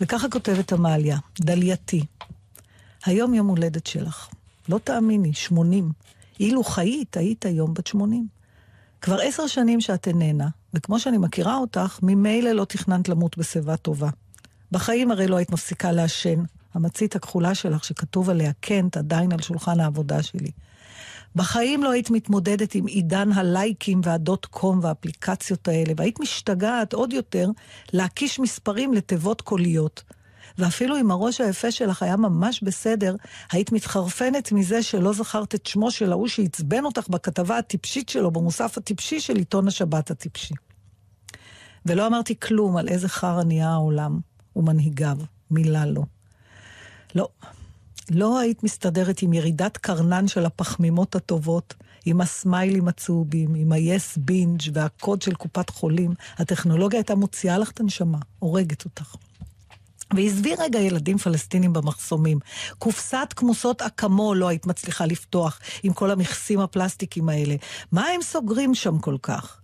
וככה כותבת עמליה, דלייתי, היום יום הולדת שלך. לא תאמיני, 80. אילו חיית, היית היום בת 80. כבר עשר שנים שאת איננה, וכמו שאני מכירה אותך, ממילא לא תכננת למות בשיבה טובה. בחיים הרי לא היית מפסיקה לעשן. המצית הכחולה שלך, שכתוב עליה קנט, עדיין על שולחן העבודה שלי. בחיים לא היית מתמודדת עם עידן הלייקים והדוט קום והאפליקציות האלה, והיית משתגעת עוד יותר להקיש מספרים לתיבות קוליות. ואפילו אם הראש היפה שלך היה ממש בסדר, היית מתחרפנת מזה שלא זכרת את שמו של ההוא שעצבן אותך בכתבה הטיפשית שלו במוסף הטיפשי של עיתון השבת הטיפשי. ולא אמרתי כלום על איזה חרא נהיה העולם ומנהיגיו, מילה לא. לא, לא היית מסתדרת עם ירידת קרנן של הפחמימות הטובות, עם הסמיילים הצהובים, עם ה-yes binge והקוד של קופת חולים. הטכנולוגיה הייתה מוציאה לך את הנשמה, הורגת אותך. ועזבי רגע ילדים פלסטינים במחסומים. קופסת כמוסות אקמול לא היית מצליחה לפתוח עם כל המכסים הפלסטיקים האלה. מה הם סוגרים שם כל כך?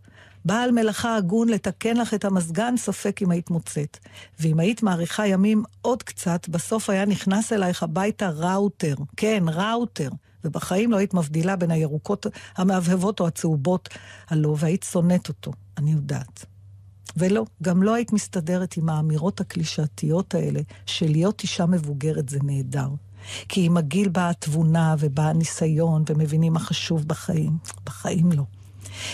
בעל מלאכה הגון לתקן לך את המזגן, ספק אם היית מוצאת. ואם היית מאריכה ימים עוד קצת, בסוף היה נכנס אלייך הביתה ראוטר. כן, ראוטר. ובחיים לא היית מבדילה בין הירוקות המהבהבות או הצהובות הלא, והיית שונאת אותו, אני יודעת. ולא, גם לא היית מסתדרת עם האמירות הקלישאתיות האלה של להיות אישה מבוגרת זה נהדר. כי עם הגיל באה התבונה ובא הניסיון ומבינים מה חשוב בחיים. בחיים לא.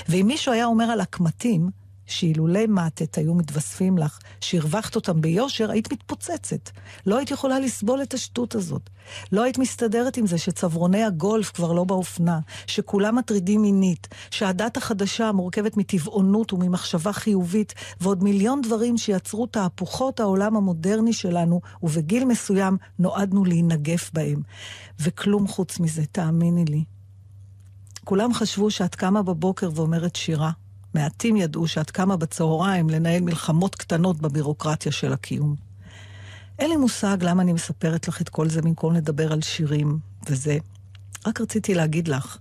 ואם מישהו היה אומר על הקמטים, שאילולי מטת היו מתווספים לך, שהרווחת אותם ביושר, היית מתפוצצת. לא היית יכולה לסבול את השטות הזאת. לא היית מסתדרת עם זה שצברוני הגולף כבר לא באופנה, שכולם מטרידים מינית, שהדת החדשה מורכבת מטבעונות וממחשבה חיובית, ועוד מיליון דברים שיצרו תהפוכות העולם המודרני שלנו, ובגיל מסוים נועדנו להינגף בהם. וכלום חוץ מזה, תאמיני לי. כולם חשבו שאת קמה בבוקר ואומרת שירה. מעטים ידעו שאת קמה בצהריים לנהל מלחמות קטנות בבירוקרטיה של הקיום. אין לי מושג למה אני מספרת לך את כל זה במקום לדבר על שירים וזה. רק רציתי להגיד לך,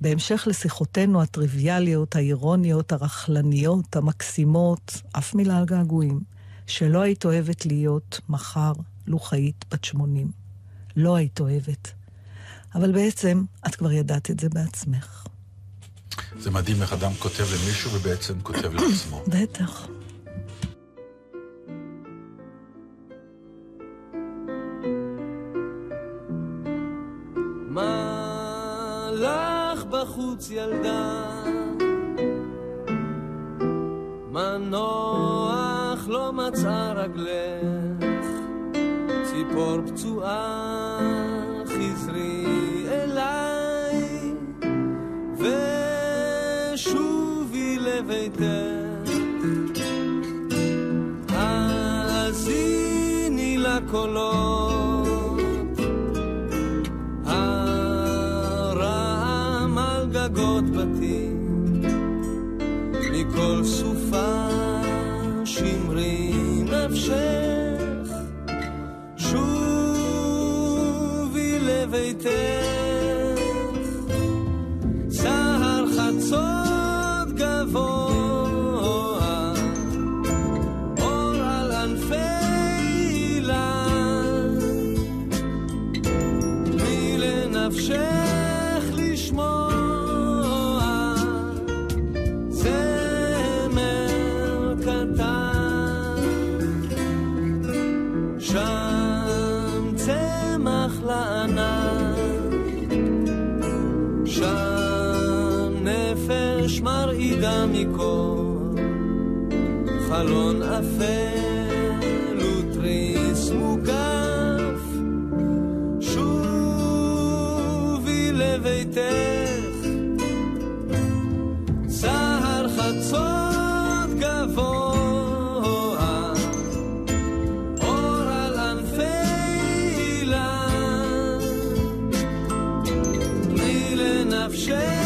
בהמשך לשיחותינו הטריוויאליות, האירוניות, הרכלניות, המקסימות, אף מילה על געגועים, שלא היית אוהבת להיות מחר לו חיית בת 80. לא היית אוהבת. אבל בעצם את כבר ידעת את זה בעצמך. זה מדהים איך אדם כותב למישהו ובעצם כותב לעצמו. (coughs) בטח. מה לך בחוץ ילדה? מה נוח לא מצאה רגלך? ציפור פצועה האזיני לקולות הרעם על גגות בתים מכל סופה שמרי נפשך 却。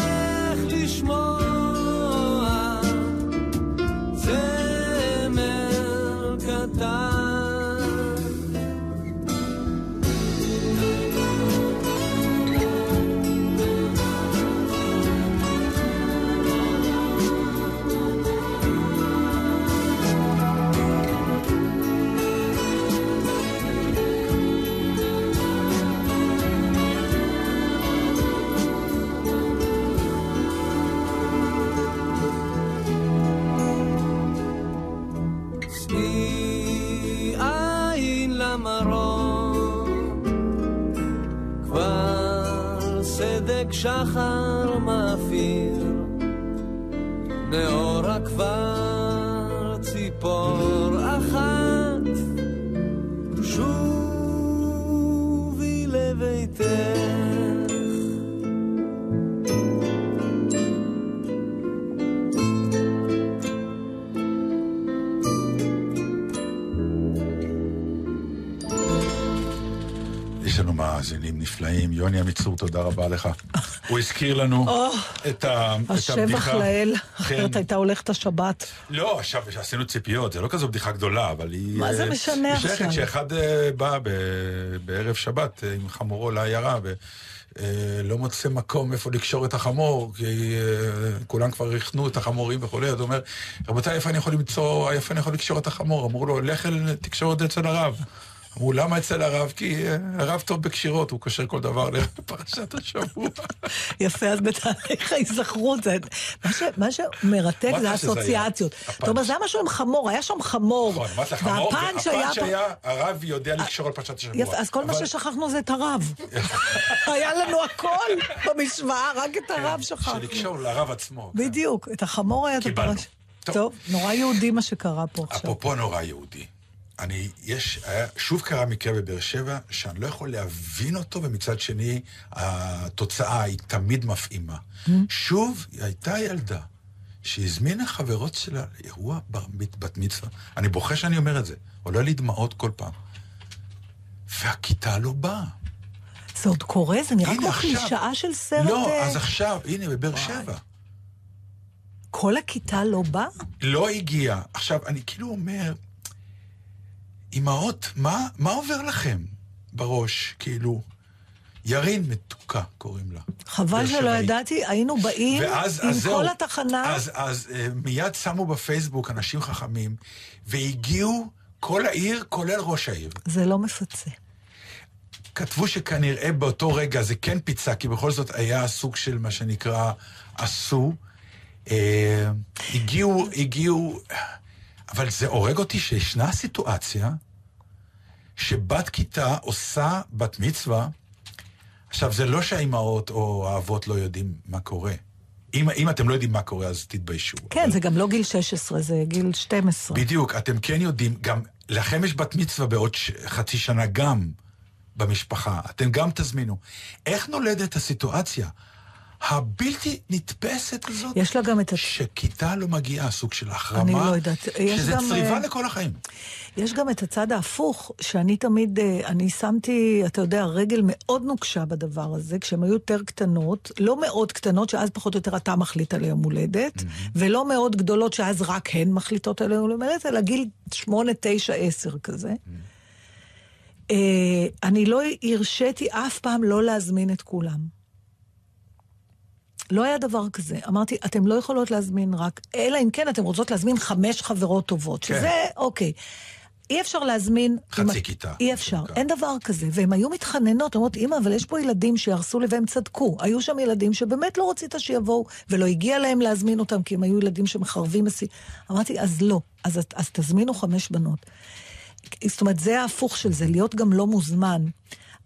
מאזינים נפלאים. יוני עמיצור, תודה רבה לך. (laughs) הוא הזכיר לנו את ה- את השבח הבדיחה. לאל, כן. אחרת הייתה הולכת השבת. לא, עשינו ציפיות, זה לא כזו בדיחה גדולה, אבל היא... מה זה אה, משנה היא שייכת עכשיו? שאחד אה, בא בערב שבת אה, עם חמורו לעיירה, ולא מוצא מקום איפה לקשור את החמור, כי כולם כבר הכנו את החמורים וכולי, אז הוא אומר, רבותיי, איפה אני יכול למצוא, איפה אני יכול לקשור את החמור? אמרו לו, לך אל- תקשור את זה אצל הרב. אמרו, למה אצל הרב? כי אה, הרב טוב בקשירות, הוא קושר כל דבר לפרשת השבוע. (laughs) יפה, אז בתהליך ההיזכרות, זה- מה ש- מה שמרתק זה האסוציאציות. הפאנץ'. אתה אומר, זה היה משהו עם חמור, היה שם חמור. נכון, אמרת לך חמור, והפאנץ' והפאנץ' היה... הרב יודע לקשור על פרשת השבוע. יפה, אז כל מה ששכחנו זה את הרב. (laughs) היה לנו הכל במשוואה, רק את הרב שכחנו. שלקשור לרב עצמו. בדיוק, את החמור היה את. הפרש. טוב, נורא יהודי מה שקרה פה עכשיו. אפרופו נורא יהודי. אני, יש, היה, שוב קרה מקרה בבאר שבע, שאני לא יכול להבין אותו, ומצד שני, התוצאה היא תמיד מפעימה. Mm. שוב, הייתה ילדה שהזמינה חברות שלה לאירוע בר, בת מצווה. אני בוכה שאני אומר את זה, עולה לי דמעות כל פעם. והכיתה לא באה. זה עוד קורה? זה נראה כמו. קלישאה של סרט... לא, אה, אז עכשיו, הנה, בבאר שבע. כל הכיתה לא באה? לא הגיע. עכשיו, אני כאילו אומר, אמהות, מה, מה עובר לכם בראש? כאילו, ירין מתוקה קוראים לה. חבל שלא. ידעתי, היינו באים ואז, עם אז זהו. כל התחנה. אז, אז אה, מיד שמו בפייסבוק אנשים חכמים, והגיעו כל העיר, כולל ראש העיר. זה לא מפצה. כתבו שכנראה באותו רגע זה כן פיצה, כי בכל זאת היה סוג של מה שנקרא עשו. אה, הגיעו, הגיעו, אבל זה הורג אותי שישנה סיטואציה שבת כיתה עושה בת מצווה. עכשיו, זה לא שהאימהות או האבות לא יודעים מה קורה. אם, אם אתם לא יודעים מה קורה, אז תתביישו. כן, זה גם לא גיל 16, זה גיל 12. בדיוק, אתם כן יודעים, גם לכם יש בת מצווה בעוד ש... חצי שנה גם במשפחה, אתם גם תזמינו. איך נולדת הסיטואציה הבלתי נתפסת הזאת? יש לה גם את. שכיתה לא מגיעה, סוג של החרמה, אני לא יודעת. שזה גם, צריבה אה, לכל החיים. יש גם את הצד ההפוך, שאני תמיד, אה, אני שמתי, אתה יודע, רגל מאוד נוקשה בדבר הזה, כשהן היו יותר קטנות, לא מאוד קטנות, שאז פחות או יותר אתה מחליט על יום הולדת, ולא מאוד גדולות, שאז רק הן מחליטות על יום הולדת, אלא גיל 8, 9, 10 כזה. אה, אני לא הרשיתי אף פעם לא להזמין את כולם. לא היה דבר כזה. אמרתי, אתן לא יכולות להזמין רק, אלא אם כן אתן רוצות להזמין חמש חברות טובות, כן. שזה, אוקיי. אי אפשר להזמין... חצי אם- כיתה. אי אפשר, אין דבר כזה. והן היו מתחננות, אומרות, אמא, אבל יש פה ילדים שיהרסו לי, והם צדקו. היו שם ילדים שבאמת לא רצית שיבואו, ולא הגיע להם להזמין אותם, כי הם היו ילדים שמחרבים. אמרתי, אז לא, אז, אז תזמינו חמש בנות. זאת אומרת, זה ההפוך של זה, להיות גם לא מוזמן.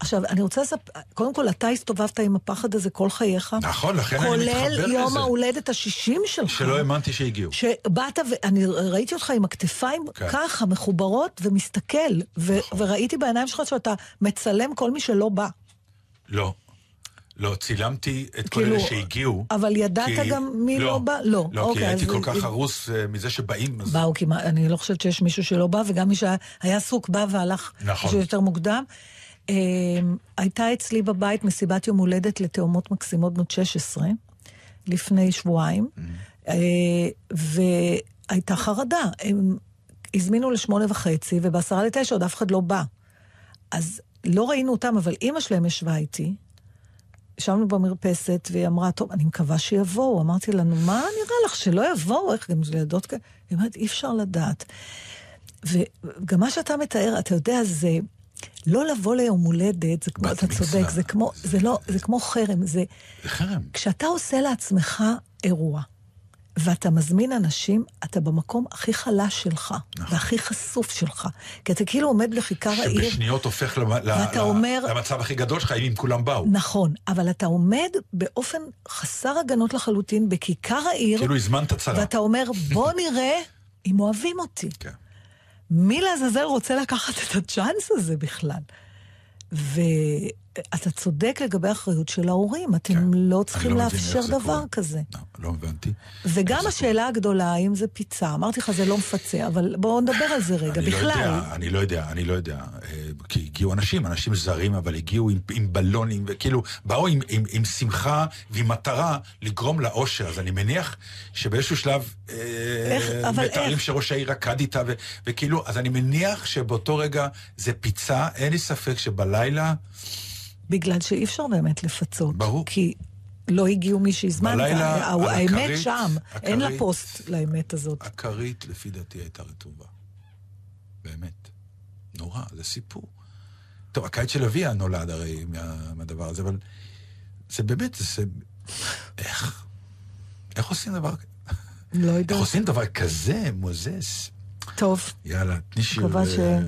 עכשיו, אני רוצה לספר, קודם כל, אתה הסתובבת עם הפחד הזה כל חייך. נכון, לכן אני מתחבר כולל יום לזה. ההולדת השישים שלך. שלא האמנתי שהגיעו. שבאת, ואני ראיתי אותך עם הכתפיים כן. ככה, מחוברות, ומסתכל, ו- נכון. וראיתי בעיניים שלך שאתה מצלם כל מי שלא בא. לא. לא, צילמתי את כל כאילו, אלה שהגיעו. אבל ידעת כי- גם מי לא בא? לא. לא, אוקיי, כי הייתי כל כך הרוס אה, מזה שבאים. אז- באו כמעט, אני לא חושבת שיש מישהו שלא בא, וגם מי שהיה היה עסוק בא והלך נכון. יותר מוקדם. אה, הייתה אצלי בבית מסיבת יום הולדת לתאומות מקסימות בנות 16, לפני שבועיים, אה, והייתה חרדה. הם הזמינו לשמונה וחצי, ובעשרה לתשע עוד אף אחד לא בא. אז לא ראינו אותם, אבל אימא שלהם ישבה איתי, ישבנו במרפסת, והיא אמרה, טוב, אני מקווה שיבואו. אמרתי לנו, מה נראה לך, שלא יבואו? איך גם זה ילדות כאלה? היא אומרת, אי אפשר לדעת. וגם מה שאתה מתאר, אתה יודע, זה לא לבוא ליום הולדת, זה כמו, אתה. צודק, זה כמו, זה לא, זה כמו חרם, זה... זה חרם. כשאתה עושה לעצמך אירוע, ואתה מזמין אנשים, אתה במקום הכי חלש שלך, נכון. והכי חשוף שלך. כי אתה כאילו עומד בכיכר העיר, שבשניות הופך למ- ל- אומר- למצב הכי גדול שלך, אם כולם באו. נכון, אבל אתה עומד באופן חסר הגנות לחלוטין בכיכר העיר, כאילו הזמנת צרה. ואתה אומר, בוא נראה אם אוהבים אותי. כן. מי לעזאזל רוצה לקחת את הצ'אנס הזה בכלל? אתה צודק לגבי האחריות של ההורים, אתם לא צריכים כן. לא לאפשר דבר קורה. כזה. לא הבנתי. וגם השאלה הגדולה, האם זה פיצה, אמרתי לך, זה לא מפצה, אבל בואו נדבר על זה רגע. אני לא בכלל, יודע, אני לא יודע, אני לא יודע. אה, כי הגיעו אנשים, אנשים זרים, אבל הגיעו עם, עם בלונים, וכאילו, באו עם, עם, עם שמחה ועם מטרה לגרום לאושר. אז אני מניח שבאיזשהו שלב... אה, איך? אבל מתארים איך? שראש העיר רקד איתה, ו, וכאילו, אז אני מניח שבאותו רגע זה פיצה, אין לי ספק שבלילה, בגלל שאי אפשר באמת לפצות. ברור. כי לא הגיעו מי שהזמנת. בלילה, האמת הכרית, שם, אין לה הכרית. פוסט לאמת הזאת. הכרית, לפי דעתי, הייתה רטובה. באמת. נורא, זה סיפור. טוב, הקיץ של אביה נולד הרי מה, מהדבר הזה, אבל זה באמת, זה... איך? איך עושים דבר כזה? לא איך יודעת. עושים דבר כזה, מוזס? טוב, יאללה, תני שיר... מקווה ש... אה,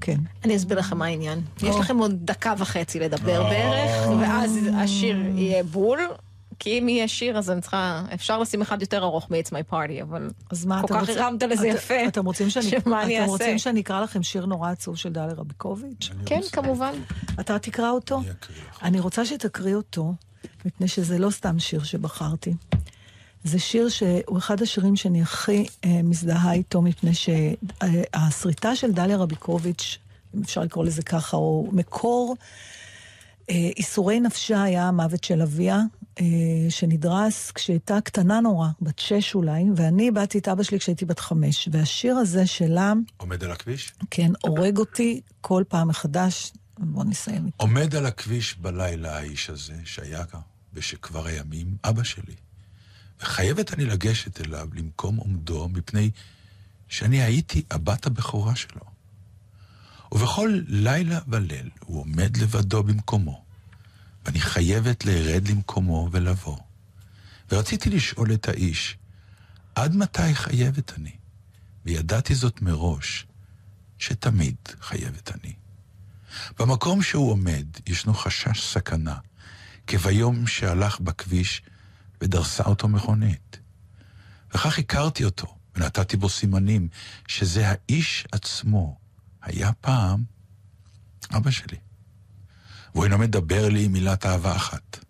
כן. אני אסביר לכם מה העניין. יש. לכם עוד דקה וחצי לדבר בערך, ואז השיר יהיה בול. כי אם יהיה שיר, אז אני צריכה... אפשר לשים אחד יותר ארוך מ-It's My Party, אבל אז מה כל אתה כך. הרמת לזה את- יפה. אתם רוצים שאני... שמה אני אתם אעשה? רוצים שאני אקרא לכם שיר נורא עצוב של דליה רביקוביץ'? כן, כמובן. אתה תקרא אותו? אני אקריא לך. אני רוצה שתקריא אותו, מפני שזה לא סתם שיר שבחרתי. זה שיר שהוא אחד השירים שאני הכי אה, מזדהה איתו, מפני שהסריטה של דליה רביקוביץ', אם אפשר לקרוא לזה ככה, או מקור אה, איסורי נפשה היה המוות של אביה, אה, שנדרס כשהייתה קטנה נורא, בת שש אולי, ואני איבדתי את אבא שלי כשהייתי בת חמש. והשיר הזה שלה, עומד על הכביש? כן, הורג אותי כל פעם מחדש. בואו נסיים. עומד על הכביש בלילה האיש הזה, שהיה בשכבר הימים אבא שלי. וחייבת אני לגשת אליו למקום עומדו, מפני שאני הייתי הבת הבכורה שלו. ובכל לילה וליל הוא עומד לבדו במקומו, ואני חייבת לרד למקומו ולבוא. ורציתי לשאול את האיש, עד מתי חייבת אני? וידעתי זאת מראש, שתמיד חייבת אני. במקום שהוא עומד ישנו חשש סכנה, כביום שהלך בכביש ודרסה אותו מכונית. וכך הכרתי אותו, ונתתי בו סימנים שזה האיש עצמו היה פעם אבא שלי. והוא אינו מדבר לי מילת אהבה אחת,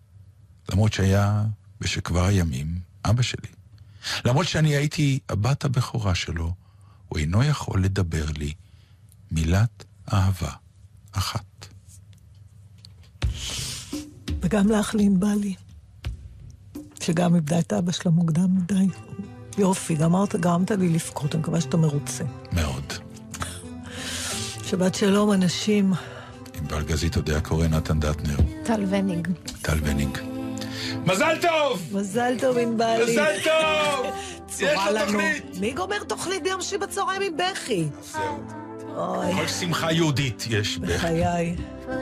למרות שהיה בשכבר הימים אבא שלי. למרות שאני הייתי הבת הבכורה שלו, הוא אינו יכול לדבר לי מילת אהבה אחת. וגם לך לענבלי, שגם איבדה את אבא שלה מוקדם מדי. יופי, גמרת, גרמת לי לבכות, אני מקווה שאתה מרוצה. מאוד. שבת שלום, אנשים. עם בלגזית אודיה קורא נתן דטנר, טל וניג. טל וניג. מזל טוב! מזל טוב, ענבלי. מזל טוב! (laughs) יש צורה לו לנו. תוכנית! מי גומר תוכנית ביום שישי בצהריים עם בכי? זהו. אוי, כל שמחה יהודית יש בכי. בחיי.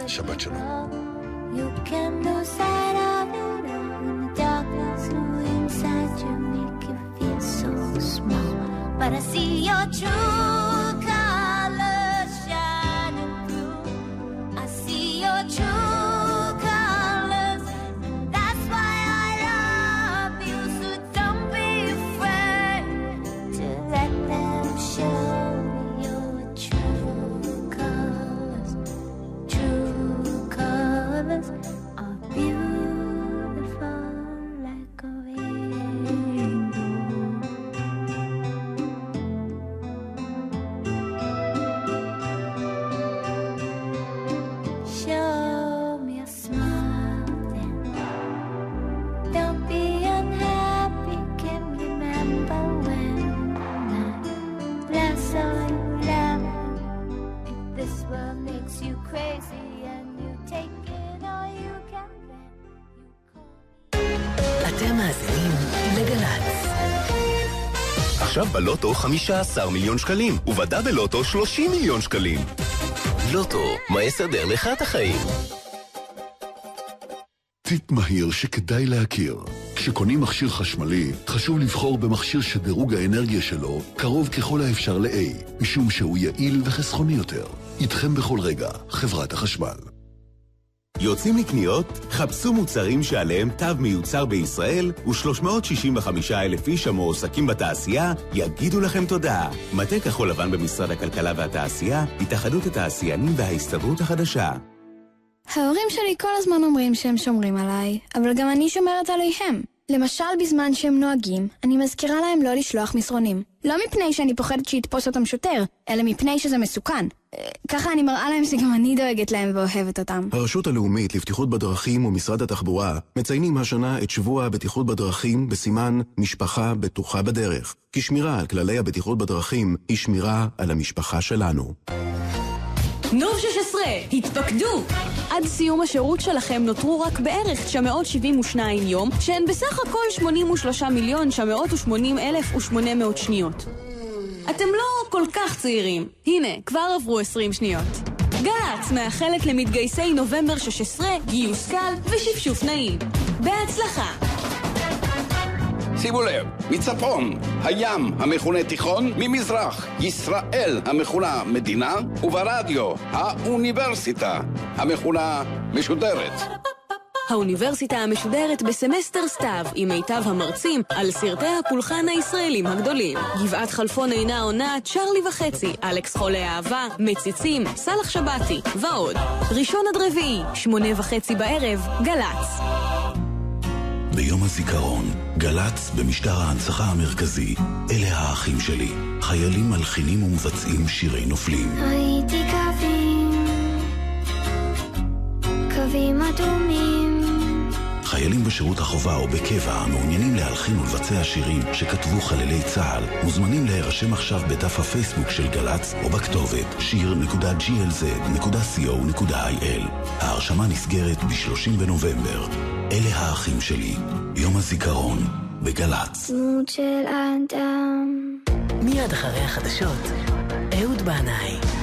שבת שלום. You can lose sight of it when the darkness grew inside you make you feel so small. But I see your true בלוטו 15 מיליון שקלים, ובדאבל לוטו 30 מיליון שקלים. לוטו, מה יסדר לך את החיים? טיפ מהיר שכדאי להכיר. כשקונים מכשיר חשמלי, חשוב לבחור במכשיר שדירוג האנרגיה שלו קרוב ככל האפשר ל-A, משום שהוא יעיל וחסכוני יותר. איתכם בכל רגע, חברת החשמל. יוצאים לקניות? חפשו מוצרים שעליהם תו מיוצר בישראל ו-365 אלף איש המועסקים בתעשייה יגידו לכם תודה. מטה כחול לבן במשרד הכלכלה והתעשייה, התאחדות התעשיינים וההסתדרות החדשה. ההורים שלי כל הזמן אומרים שהם שומרים עליי, אבל גם אני שומרת עליהם. למשל בזמן שהם נוהגים, אני מזכירה להם לא לשלוח מסרונים. לא מפני שאני פוחדת שיתפוס אותם שוטר, אלא מפני שזה מסוכן. אה, ככה אני מראה להם שגם אני דואגת להם ואוהבת אותם. הרשות הלאומית לבטיחות בדרכים ומשרד התחבורה מציינים השנה את שבוע הבטיחות בדרכים בסימן משפחה בטוחה בדרך. כי שמירה על כללי הבטיחות בדרכים היא שמירה על המשפחה שלנו. נוב 16, התפקדו! עד סיום השירות שלכם נותרו רק בערך 972 יום, שהן בסך הכל 83 מיליון 980 אלף ו-800 שניות. אתם לא כל כך צעירים. הנה, כבר עברו 20 שניות. גל"צ מאחלת למתגייסי נובמבר 16 גיוס קל ושפשוף נעים. בהצלחה! שימו לב, מצפון, הים המכונה תיכון, ממזרח, ישראל המכונה מדינה, וברדיו, האוניברסיטה המכונה משודרת. האוניברסיטה המשודרת בסמסטר סתיו, עם מיטב המרצים על סרטי הפולחן הישראלים הגדולים. גבעת חלפון אינה עונה, צ'רלי וחצי, אלכס חולה אהבה, מציצים, סאלח שבתי, ועוד. ראשון עד רביעי, שמונה וחצי בערב, גל"צ. ביום הזיכרון, גל"צ במשטר ההנצחה המרכזי, אלה האחים שלי, חיילים מלחינים ומבצעים שירי נופלים. ראיתי קווים, קווים אדומים. חיילים בשירות החובה או בקבע המעוניינים להלחין ולבצע שירים שכתבו חללי צה"ל מוזמנים להירשם עכשיו בדף הפייסבוק של גל"צ או בכתובת שיר.glz.co.il ההרשמה נסגרת ב-30 בנובמבר. אלה האחים שלי, יום הזיכרון, בגל"צ. מיד אחרי החדשות, אהוד בנאי.